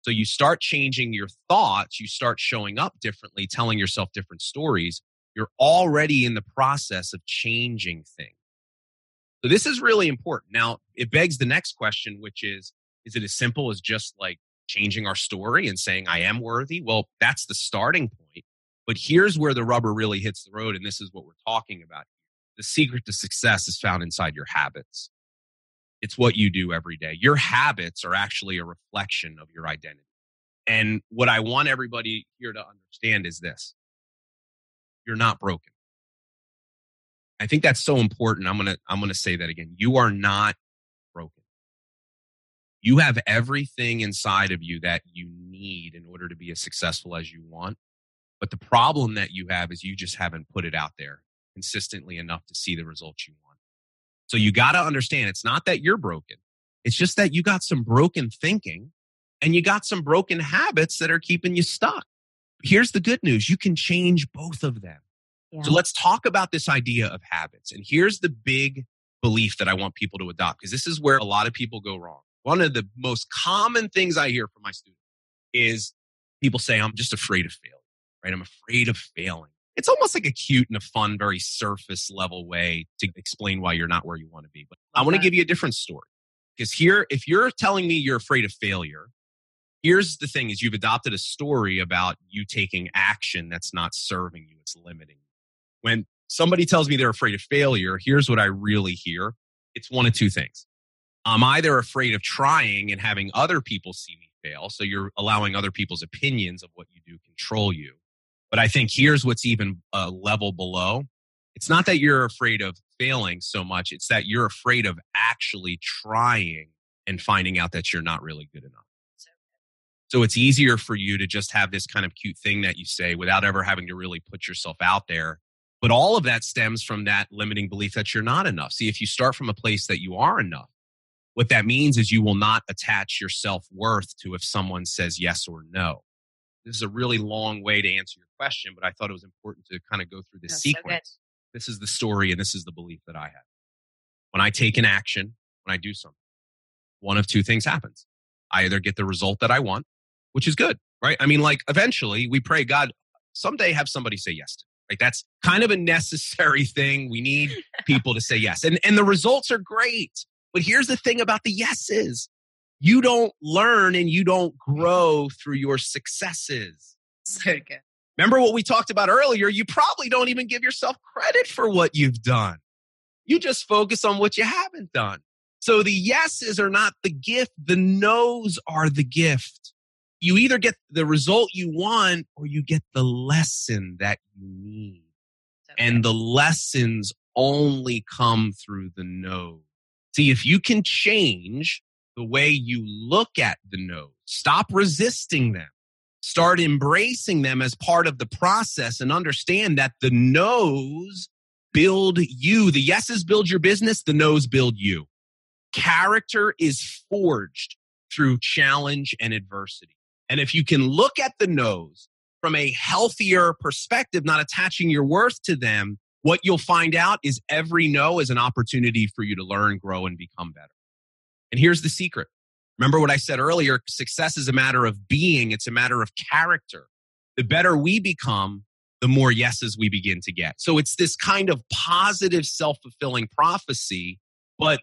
So you start changing your thoughts, you start showing up differently, telling yourself different stories. You're already in the process of changing things. So this is really important. Now, it begs the next question, which is is it as simple as just like changing our story and saying, I am worthy? Well, that's the starting point. But here's where the rubber really hits the road. And this is what we're talking about. The secret to success is found inside your habits. It's what you do every day. Your habits are actually a reflection of your identity. And what I want everybody here to understand is this you're not broken. I think that's so important. I'm to I'm to say that again. You are not broken. You have everything inside of you that you need in order to be as successful as you want. But the problem that you have is you just haven't put it out there consistently enough to see the results you want. So you got to understand it's not that you're broken. It's just that you got some broken thinking and you got some broken habits that are keeping you stuck. Here's the good news. You can change both of them. Yeah. So let's talk about this idea of habits. And here's the big belief that I want people to adopt because this is where a lot of people go wrong. One of the most common things I hear from my students is people say, I'm just afraid of failure, right? I'm afraid of failing. It's almost like a cute and a fun, very surface level way to explain why you're not where you want to be. But I want to give you a different story. Because here, if you're telling me you're afraid of failure, here's the thing is you've adopted a story about you taking action that's not serving you, it's limiting you. When somebody tells me they're afraid of failure, here's what I really hear. It's one of two things. I'm either afraid of trying and having other people see me fail. So you're allowing other people's opinions of what you do control you. But I think here's what's even a level below. It's not that you're afraid of failing so much. It's that you're afraid of actually trying and finding out that you're not really good enough. So it's easier for you to just have this kind of cute thing that you say without ever having to really put yourself out there. But all of that stems from that limiting belief that you're not enough. See, if you start from a place that you are enough, what that means is you will not attach your self worth to if someone says yes or no. This is a really long way to answer your question, but I thought it was important to kind of go through this sequence. So this is the story and this is the belief that I have. When I take an action, when I do something, one of two things happens. I either get the result that I want, which is good, right? I mean, like eventually we pray, God, someday have somebody say yes to. Right? That's kind of a necessary thing. We need people to say yes. And and the results are great. But here's the thing about the yeses you don't learn and you don't grow through your successes. So good. Remember what we talked about earlier? You probably don't even give yourself credit for what you've done. You just focus on what you haven't done. So the yeses are not the gift, the no's are the gift. You either get the result you want or you get the lesson that you need. Okay. And the lessons only come through the no. See, if you can change the way you look at the no's, stop resisting them, start embracing them as part of the process and understand that the no's build you. The yeses build your business, the no's build you. Character is forged through challenge and adversity. And if you can look at the no's from a healthier perspective, not attaching your worth to them, what you'll find out is every no is an opportunity for you to learn, grow, and become better. And here's the secret. Remember what I said earlier success is a matter of being, it's a matter of character. The better we become, the more yeses we begin to get. So it's this kind of positive self fulfilling prophecy. But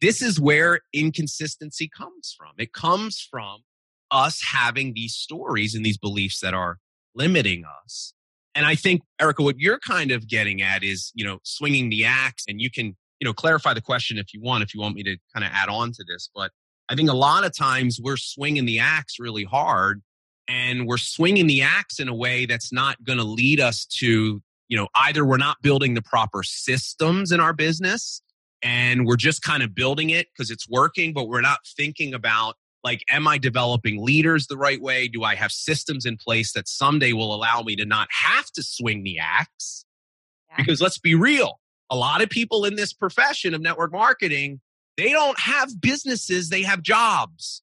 this is where inconsistency comes from. It comes from us having these stories and these beliefs that are limiting us. And I think, Erica, what you're kind of getting at is, you know, swinging the axe. And you can, you know, clarify the question if you want, if you want me to kind of add on to this. But I think a lot of times we're swinging the axe really hard and we're swinging the axe in a way that's not going to lead us to, you know, either we're not building the proper systems in our business and we're just kind of building it because it's working, but we're not thinking about like am i developing leaders the right way? Do i have systems in place that someday will allow me to not have to swing the axe? Yeah. because let's be real a lot of people in this profession of network marketing they don't have businesses they have jobs.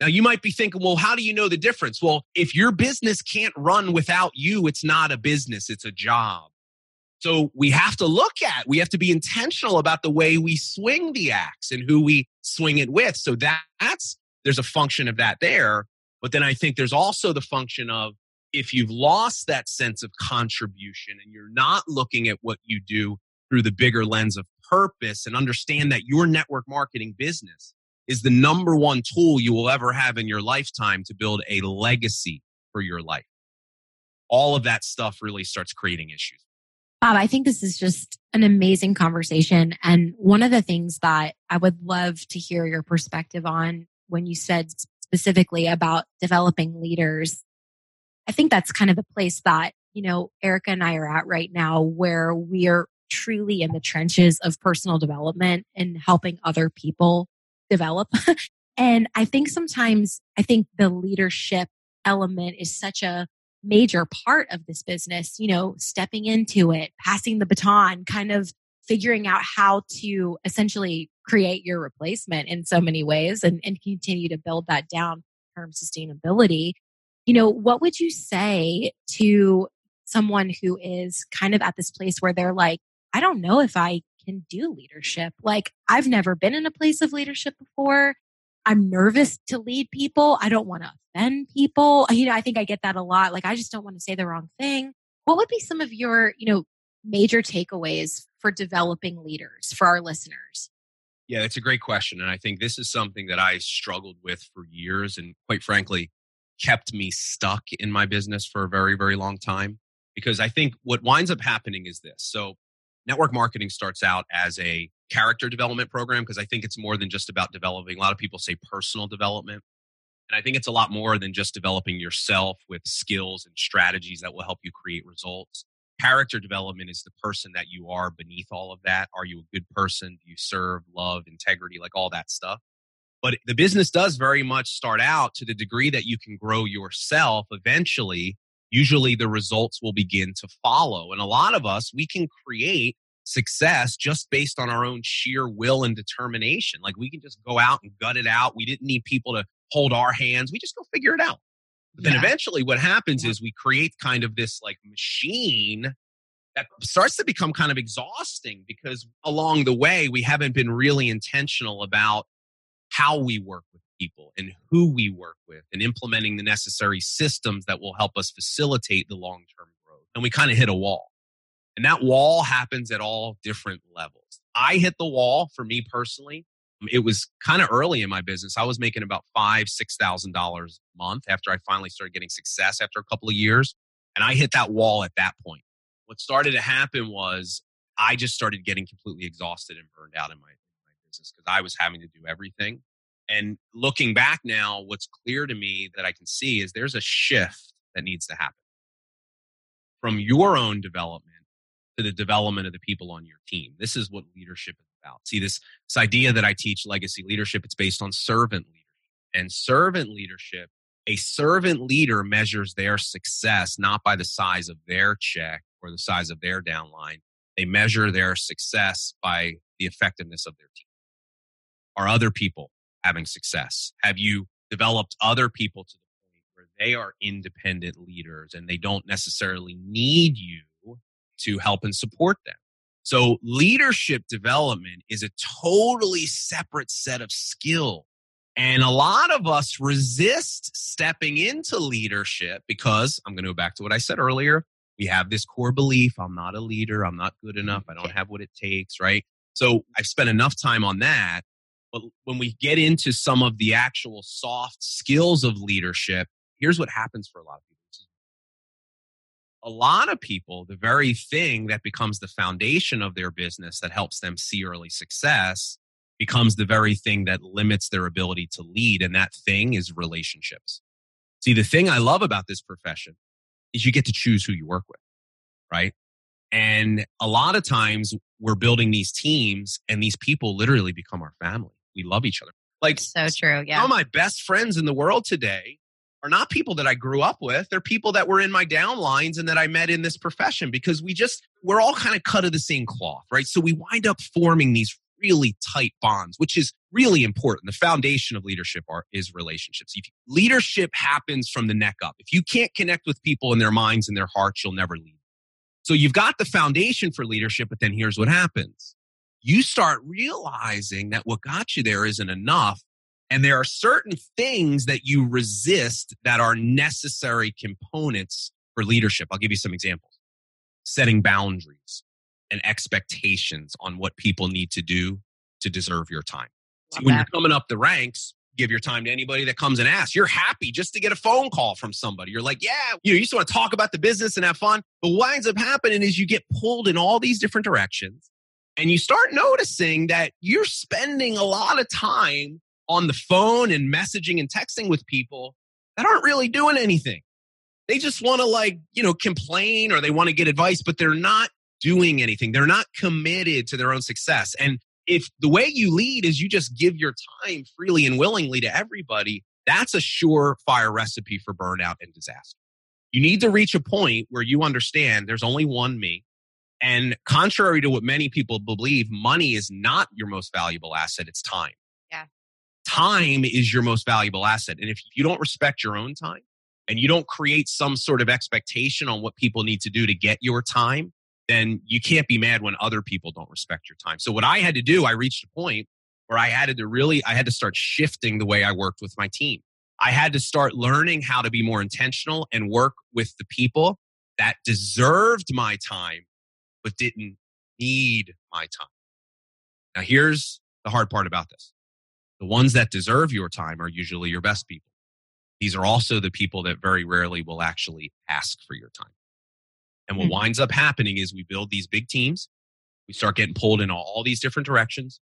Now you might be thinking well how do you know the difference? Well if your business can't run without you it's not a business it's a job. So we have to look at, we have to be intentional about the way we swing the axe and who we swing it with. So that, that's there's a function of that there. But then I think there's also the function of if you've lost that sense of contribution and you're not looking at what you do through the bigger lens of purpose and understand that your network marketing business is the number one tool you will ever have in your lifetime to build a legacy for your life. All of that stuff really starts creating issues. Bob, I think this is just an amazing conversation. And one of the things that I would love to hear your perspective on when you said specifically about developing leaders, I think that's kind of the place that, you know, Erica and I are at right now where we are truly in the trenches of personal development and helping other people develop. <laughs> and I think sometimes I think the leadership element is such a major part of this business, you know, stepping into it, passing the baton, kind of figuring out how to essentially create your replacement in so many ways and, and continue to build that down term sustainability. You know, what would you say to someone who is kind of at this place where they're like, I don't know if I can do leadership. Like, I've never been in a place of leadership before. I'm nervous to lead people. I don't want to offend people. You know, I think I get that a lot. Like, I just don't want to say the wrong thing. What would be some of your, you know, major takeaways for developing leaders for our listeners? Yeah, it's a great question. And I think this is something that I struggled with for years and quite frankly kept me stuck in my business for a very, very long time. Because I think what winds up happening is this. So, network marketing starts out as a character development program because I think it's more than just about developing. A lot of people say personal development. And I think it's a lot more than just developing yourself with skills and strategies that will help you create results character development is the person that you are beneath all of that. Are you a good person? Do you serve, love, integrity, like all that stuff? But the business does very much start out to the degree that you can grow yourself. Eventually, usually the results will begin to follow. And a lot of us, we can create success just based on our own sheer will and determination. Like we can just go out and gut it out. We didn't need people to hold our hands. We just go figure it out. But then yeah. eventually what happens yeah. is we create kind of this like machine that starts to become kind of exhausting because along the way we haven't been really intentional about how we work with people and who we work with and implementing the necessary systems that will help us facilitate the long-term growth. And we kind of hit a wall. And that wall happens at all different levels. I hit the wall for me personally Um, it was kind of early in my business. I was making about five, six thousand dollars a month after I finally started getting success after a couple of years. And I hit that wall at that point. What started to happen was I just started getting completely exhausted and burned out in my, my business because I was having to do everything. And looking back now, what's clear to me that I can see is there's a shift that needs to happen from your own development to the development of the people on your team. This is what leadership is about. See, this, this idea that I teach legacy leadership, it's based on servant leadership. And servant leadership, a servant leader measures their success not by the size of their check or the size of their downline. They measure their success by the effectiveness of their team. Are other people having success? Have you developed other people to the point where they are independent leaders and they don't necessarily need you to help and support them? So leadership development is a totally separate set of skill. And a lot of us resist stepping into leadership because I'm going to go back to what I said earlier. We have this core belief I'm not a leader, I'm not good enough, I don't have what it takes, right? So I've spent enough time on that. But when we get into some of the actual soft skills of leadership, here's what happens for a lot of people. A lot of people, the very thing that becomes the foundation of their business that helps them see early success becomes the very thing that limits their ability to lead. And that thing is relationships. See, the thing I love about this profession is you get to choose who you work with, right? And a lot of times we're building these teams and these people literally become our family. We love each other. Like, so true. Yeah. Some of my best friends in the world today are not people that I grew up with. They're people that were in my downlines and that I met in this profession because we just, we're all kind of cut of the same cloth, right? So we wind up forming these really tight bonds, which is really important. The foundation of leadership are, is relationships. If leadership happens from the neck up. If you can't connect with people in their minds and their hearts, you'll never lead. So you've got the foundation for leadership, but then here's what happens. You start realizing that what got you there isn't enough. And there are certain things that you resist that are necessary components for leadership. I'll give you some examples. Setting boundaries, and expectations on what people need to do to deserve your time. So when you're coming up the ranks, give your time to anybody that comes and asks. You're happy just to get a phone call from somebody. You're like, yeah, you know, you just want to talk about the business and have fun. But what ends up happening is you get pulled in all these different directions and you start noticing that you're spending a lot of time on the phone and messaging and texting with people that aren't really doing anything. They just want to like, you know, complain or they want to get advice, but they're not doing anything. They're not committed to their own success. And if the way you lead is you just give your time freely and willingly to everybody, that's a surefire recipe for burnout and disaster. You need to reach a point where you understand there's only one me. And contrary to what many people believe, money is not your most valuable asset, it's time. Time is your most valuable asset. And if you don't respect your own time and you don't create some sort of expectation on what people need to do to get your time, then you can't be mad when other people don't respect your time. So what I had to do, I reached a point where I had to really, I had to start shifting the way I worked with my team. I had to start learning how to be more intentional and work with the people that deserved my time, but didn't need my time. Now, here's the hard part about this the ones that deserve your time are usually your best people. These are also the people that very rarely will actually ask for your time. And what mm-hmm. winds up happening is we build these big teams. We start getting pulled in all these different directions.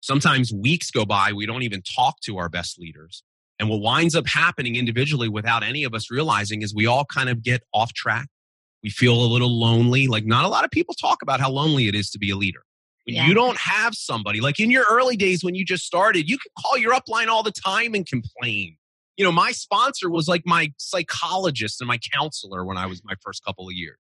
Sometimes weeks go by, we don't even talk to our best leaders. And what winds up happening individually without any of us realizing is we all kind of get off track. We feel a little lonely. Like, not a lot of people talk about how lonely it is to be a leader. When yeah. you don't have somebody, like in your early days when you just started, you could call your upline all the time and complain. You know, my sponsor was like my psychologist and my counselor when I was my first couple of years.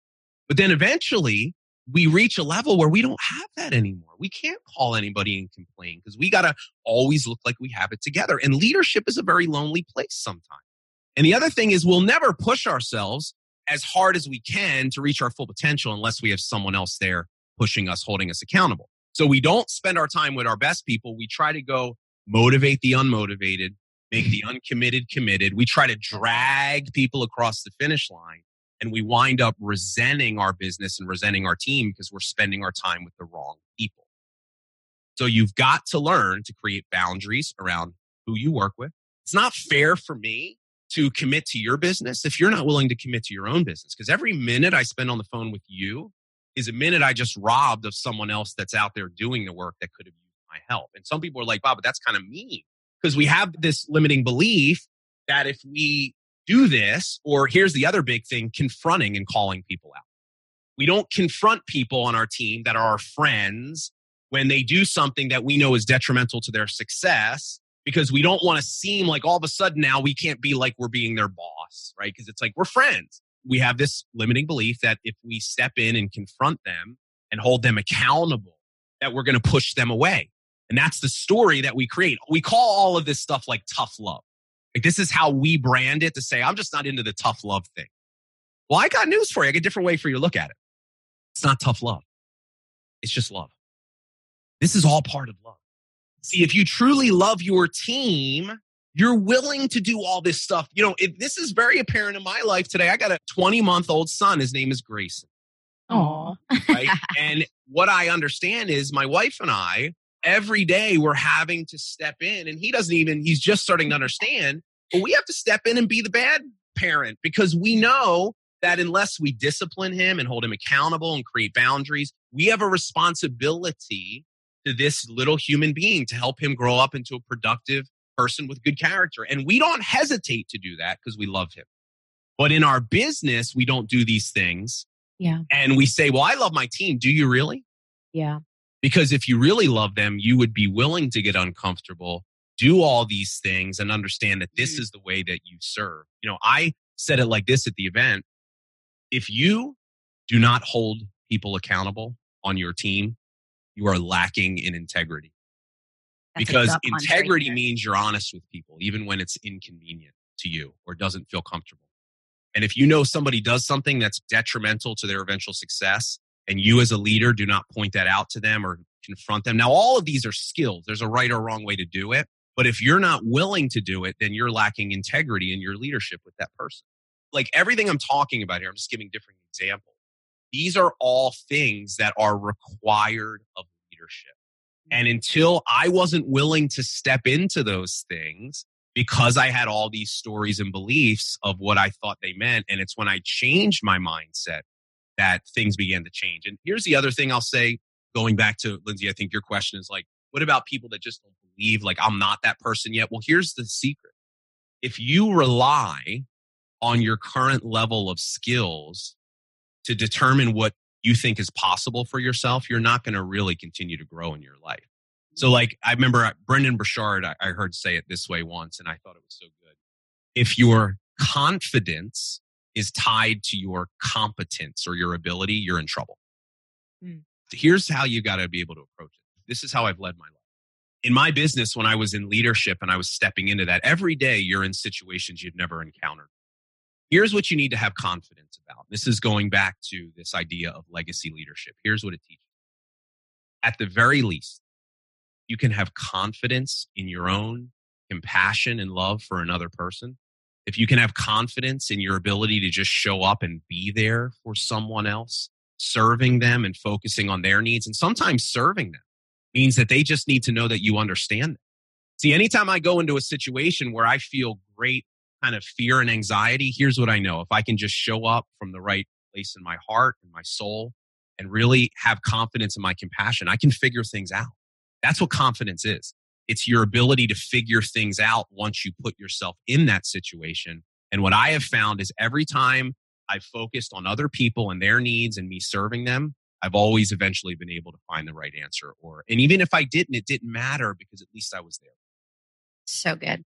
But then eventually we reach a level where we don't have that anymore. We can't call anybody and complain because we got to always look like we have it together. And leadership is a very lonely place sometimes. And the other thing is we'll never push ourselves as hard as we can to reach our full potential unless we have someone else there pushing us, holding us accountable. So we don't spend our time with our best people. We try to go motivate the unmotivated, make the uncommitted committed. We try to drag people across the finish line and we wind up resenting our business and resenting our team because we're spending our time with the wrong people. So you've got to learn to create boundaries around who you work with. It's not fair for me to commit to your business if you're not willing to commit to your own business. Because every minute I spend on the phone with you is a minute I just robbed of someone else that's out there doing the work that could have used my help. And some people are like, Bob, but that's kind of mean because we have this limiting belief that if we do this, or here's the other big thing confronting and calling people out. We don't confront people on our team that are our friends when they do something that we know is detrimental to their success because we don't want to seem like all of a sudden now we can't be like we're being their boss, right? Because it's like we're friends. We have this limiting belief that if we step in and confront them and hold them accountable, that we're going to push them away. And that's the story that we create. We call all of this stuff like tough love. Like this is how we brand it to say, I'm just not into the tough love thing. Well, I got news for you. I got a different way for you to look at it. It's not tough love. It's just love. This is all part of love. See, if you truly love your team, you're willing to do all this stuff. You know, if this is very apparent in my life today. I got a 20 month old son. His name is Grayson. Oh, right? <laughs> and what I understand is my wife and I, every day we're having to step in, and he doesn't even, he's just starting to understand, but we have to step in and be the bad parent because we know that unless we discipline him and hold him accountable and create boundaries, we have a responsibility to this little human being to help him grow up into a productive person with good character. And we don't hesitate to do that because we love him. But in our business, we don't do these things. Yeah. And we say, well, I love my team. Do you really? Yeah. Because if you really love them, you would be willing to get uncomfortable, do all these things, and understand that this mm-hmm. is the way that you serve. You know, I said it like this at the event if you do not hold people accountable on your team, you are lacking in integrity. That's because integrity right means you're honest with people, even when it's inconvenient to you or doesn't feel comfortable. And if you know somebody does something that's detrimental to their eventual success, and you as a leader do not point that out to them or confront them. Now, all of these are skills. There's a right or wrong way to do it. But if you're not willing to do it, then you're lacking integrity in your leadership with that person. Like everything I'm talking about here, I'm just giving different examples. These are all things that are required of leadership. And until I wasn't willing to step into those things because I had all these stories and beliefs of what I thought they meant, and it's when I changed my mindset that things began to change. And here's the other thing I'll say going back to Lindsay, I think your question is like, what about people that just don't believe like I'm not that person yet? Well, here's the secret. If you rely on your current level of skills to determine what you think is possible for yourself, you're not going to really continue to grow in your life. So, like, I remember Brendan Brendon Burchard, I heard say it this way once, and I thought it was so good. If your confidence is tied to your competence or your ability, you're in trouble. Mm. Here's how you got to be able to approach it. This is how I've led my life. In my business, when I was in leadership and I was stepping into that, every day you're in situations you've never encountered. Here's what you need to have confidence about. This is going back to this idea of legacy leadership. Here's what it teaches. At the very least, you can have confidence in your own compassion and love for another person. If you can have confidence in your ability to just show up and be there for someone else, serving them and focusing on their needs, and sometimes serving them means that they just need to know that you understand them. See, anytime I go into a situation where I feel great kind of fear and anxiety, here's what I know. If I can just show up from the right place in my heart and my soul and really have confidence in my compassion, I can figure things out. That's what confidence is. It's your ability to figure things out once you put yourself in that situation. And what I have found is every time I've focused on other people and their needs and me serving them, I've always eventually been able to find the right answer. Or, and even if I didn't, it didn't matter because at least I was there. So good.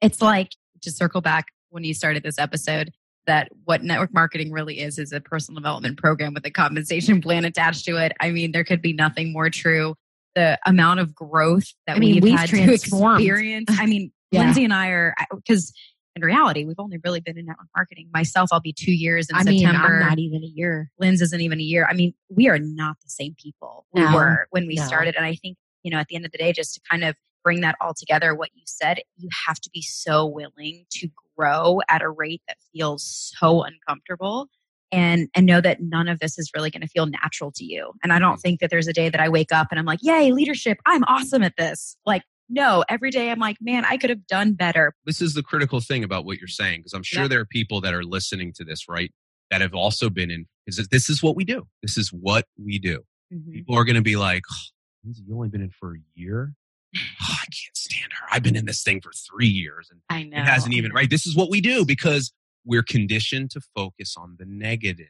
It's like to circle back when you started this episode that what network marketing really is is a personal development program with a compensation <laughs> plan attached to it. I mean, there could be nothing more true. The amount of growth that I mean, we've, we've had to experience. I mean, <laughs> yeah. Lindsay and I are because in reality, we've only really been in network marketing. Myself, I'll be two years in I September. Mean, not even a year. Lynn's isn't even a year. I mean, we are not the same people we no. were when we no. started. And I think, you know, at the end of the day, just to kind of bring that all together, what you said, you have to be so willing to grow at a rate that feels so uncomfortable and and know that none of this is really going to feel natural to you. And I don't think that there's a day that I wake up and I'm like, "Yay, leadership. I'm awesome at this." Like no, every day I'm like, man, I could have done better. This is the critical thing about what you're saying because I'm sure yeah. there are people that are listening to this, right? That have also been in because this is what we do. This is what we do. Mm-hmm. People are going to be like, oh, "You only been in for a year." Oh, I can't stand her. I've been in this thing for three years and I know. it hasn't even, right? This is what we do because we're conditioned to focus on the negative.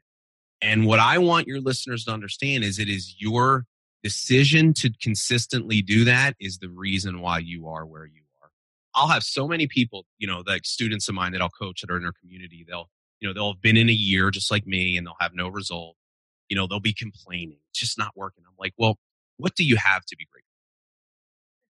And what I want your listeners to understand is it is your decision to consistently do that is the reason why you are where you are. I'll have so many people, you know, like students of mine that I'll coach that are in our community. They'll, you know, they'll have been in a year just like me and they'll have no result. You know, they'll be complaining. It's just not working. I'm like, well, what do you have to be grateful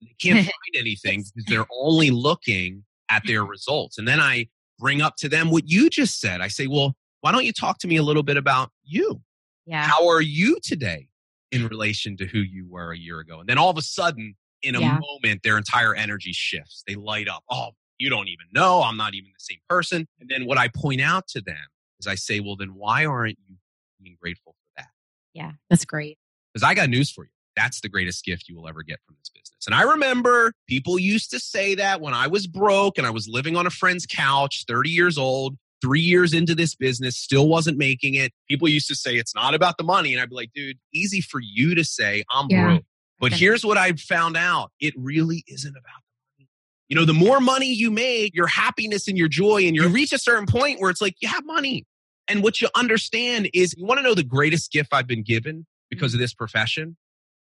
they can't <laughs> find anything because they're only looking at their results. And then I bring up to them what you just said. I say, well, why don't you talk to me a little bit about you? Yeah. How are you today in relation to who you were a year ago? And then all of a sudden, in a yeah. moment, their entire energy shifts. They light up. Oh, You don't even know. I'm not even the same person. And then what I point out to them is I say, well, then why aren't you being grateful for that? Yeah, that's great. Because I got news for you. That's the greatest gift you will ever get from this business. And I remember people used to say that when I was broke and I was living on a friend's couch, 30 years old, three years into this business, still wasn't making it. People used to say it's not about the money. And I'd be like, dude, easy for you to say I'm Yeah. broke. But here's what I found out it really isn't about the money. You know, the more money you make, your happiness and your joy, and you reach a certain point where it's like you have money. And what you understand is you want to know the greatest gift I've been given because of this profession?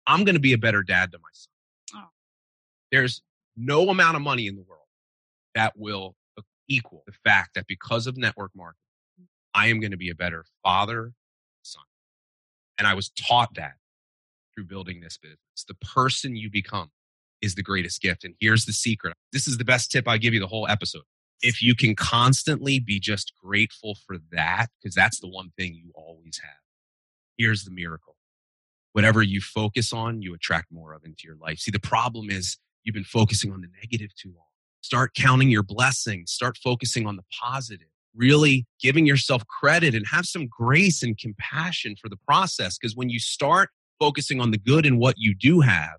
I'm going to be a better dad to my son. Oh. There's no amount of money in the world that will equal the fact that because of network marketing, mm. I am going to be a better father, son. And I was taught that through building this business. The person you become is the greatest gift. And here's the secret. This is the best tip I give you the whole episode. If you can constantly be just grateful for that, because that's the one thing you always have. Here's the miracle. Whatever you focus on, you attract more of into your life. See, the problem is you've been focusing on the negative too long. Start counting your blessings. Start focusing on the positive. Really giving yourself credit and have some grace and compassion for the process. Because when you start focusing on the good and what you do have,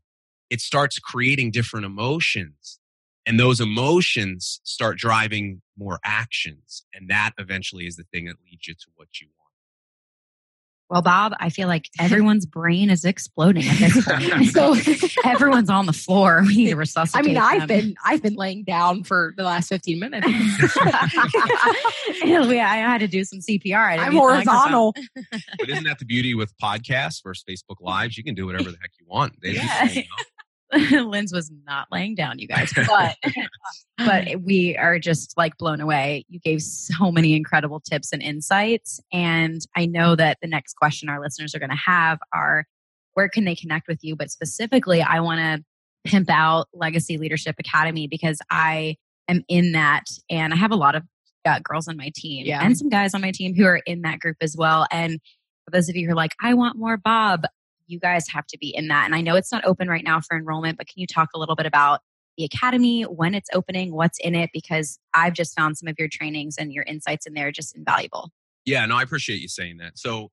it starts creating different emotions. And those emotions start driving more actions. And that eventually is the thing that leads you to what you want. Well, Bob, I feel like <laughs> everyone's brain is exploding at this point. <laughs> <laughs> So everyone's on the floor. We need to resuscitate. I mean, I've them. been I've been laying down for the last 15 minutes. yeah, I had to do some CPR. I didn't I'm use the microphone. horizontal. But isn't that the beauty with podcasts versus Facebook Lives? You can do whatever the heck you want. They just Yeah. say <laughs> Linz was not laying down, you guys, but <laughs> but we are just like blown away. You gave so many incredible tips and insights, and I know that the next question our listeners are going to have are where can they connect with you? But specifically, I want to pimp out Legacy Leadership Academy because I am in that, and I have a lot of uh, girls on my team Yeah. and some guys on my team who are in that group as well. And for those of you who are like, I want more Bob, you guys have to be in that. And I know it's not open right now for enrollment, but can you talk a little bit about the academy, when it's opening, what's in it? Because I've just found some of your trainings and your insights in there just invaluable. Yeah, no, I appreciate you saying that. So,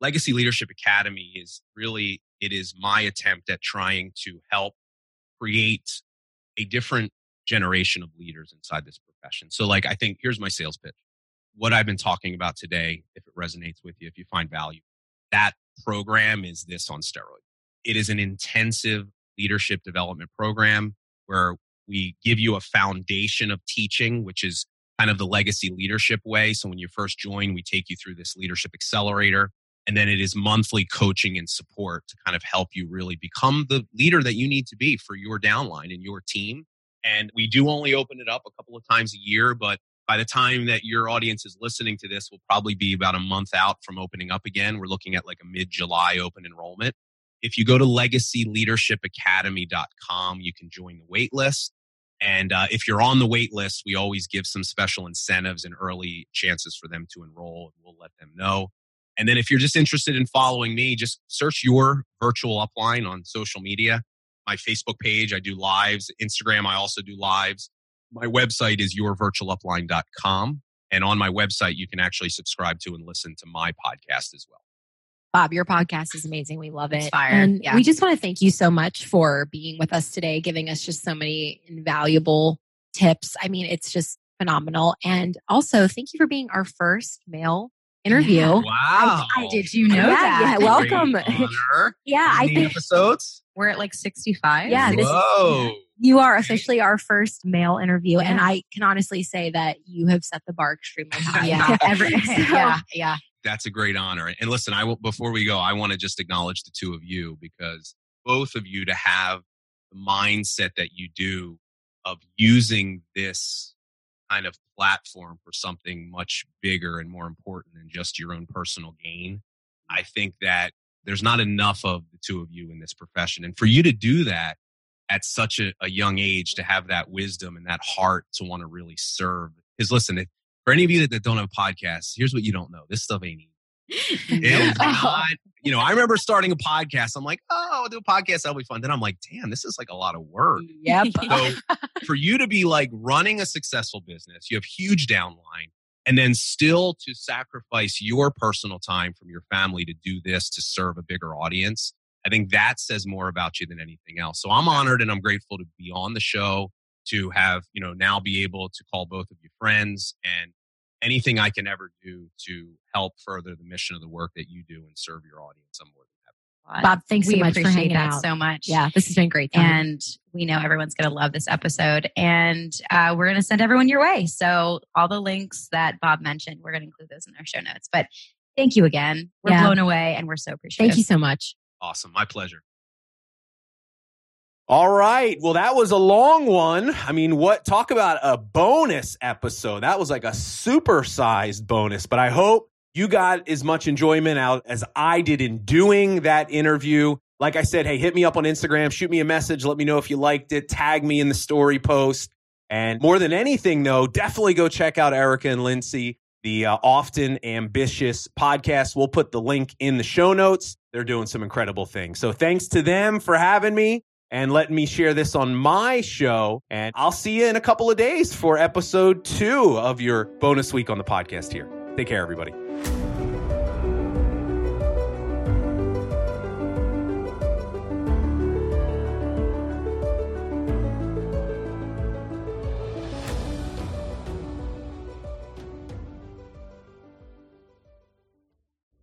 Legacy Leadership Academy is really it is my attempt at trying to help create a different generation of leaders inside this profession. So, like, I think here's my sales pitch. What I've been talking about today, if it resonates with you, if you find value, that program is this on steroids. It is an intensive leadership development program where we give you a foundation of teaching, which is kind of the legacy leadership way. So when you first join, we take you through this leadership accelerator. And then it is monthly coaching and support to kind of help you really become the leader that you need to be for your downline and your team. And we do only open it up a couple of times a year, but by the time that your audience is listening to this, we'll probably be about a month out from opening up again. We're looking at like a mid July open enrollment. If you go to legacyleadershipacademy.com, you can join the wait list. And uh, if you're on the wait list, we always give some special incentives and early chances for them to enroll. We'll let them know. And then if you're just interested in following me, just search your virtual upline on social media. My Facebook page, I do lives. Instagram, I also do lives. My website is yourvirtualupline.com. And on my website, you can actually subscribe to and listen to my podcast as well. Bob, your podcast is amazing. We love it. fire. And Yeah. we just want to thank you so much for being with us today, giving us just so many invaluable tips. I mean, it's just phenomenal. And also, thank you for being our first male interview. Yeah. Wow. I did you know Yeah, that? <laughs> yeah, welcome. Yeah, I think episodes. We're at like 65. Yeah, this is- Whoa. You are officially our first male interview. And I can honestly say that you have set the bar extremely <laughs> high. yeah, <laughs> every, <laughs> So- yeah, yeah. That's a great honor. And listen, I will, before we go, I want to just acknowledge the two of you because both of you to have the mindset that you do of using this kind of platform for something much bigger and more important than just your own personal gain. I think that there's not enough of the two of you in this profession. And for you to do that at such a, a young age, to have that wisdom and that heart to want to really serve. Because listen, if, for any of you that, don't have podcasts, here's what you don't know. This stuff ain't easy. <laughs> It is <laughs> not, you know, I remember starting a podcast. I'm like, oh, I'll do a podcast. That'll be fun. Then I'm like, damn, this is like a lot of work. Yep. <laughs> So for you to be like running a successful business, you have huge downline, and then still to sacrifice your personal time from your family to do this to serve a bigger audience. I think that says more about you than anything else. So I'm honored and I'm grateful to be on the show, to have, you know, now be able to call both of you friends and anything I can ever do to help further the mission of the work that you do and serve your audience. I'm more than happy. Bob, thanks we so much for hanging out so much. Yeah, this has been great. Time. And we know everyone's going to love this episode. And uh, we're going to send everyone your way. So all the links that Bob mentioned, we're going to include those in our show notes. But thank you again. We're yeah. blown away and we're so appreciative. Thank you so much. Awesome. My pleasure. All right. Well, that was a long one. I mean, what talk about a bonus episode? That was like a super sized bonus, but I hope you got as much enjoyment out as I did in doing that interview. Like I said, hey, hit me up on Instagram, shoot me a message, let me know if you liked it, tag me in the story post. And more than anything, though, definitely go check out Erica and Lindsay, the uh, Often Ambitious podcast. We'll put the link in the show notes. They're doing some incredible things. So thanks to them for having me and letting me share this on my show. And I'll see you in a couple of days for episode two of your bonus week on the podcast here. Take care, everybody.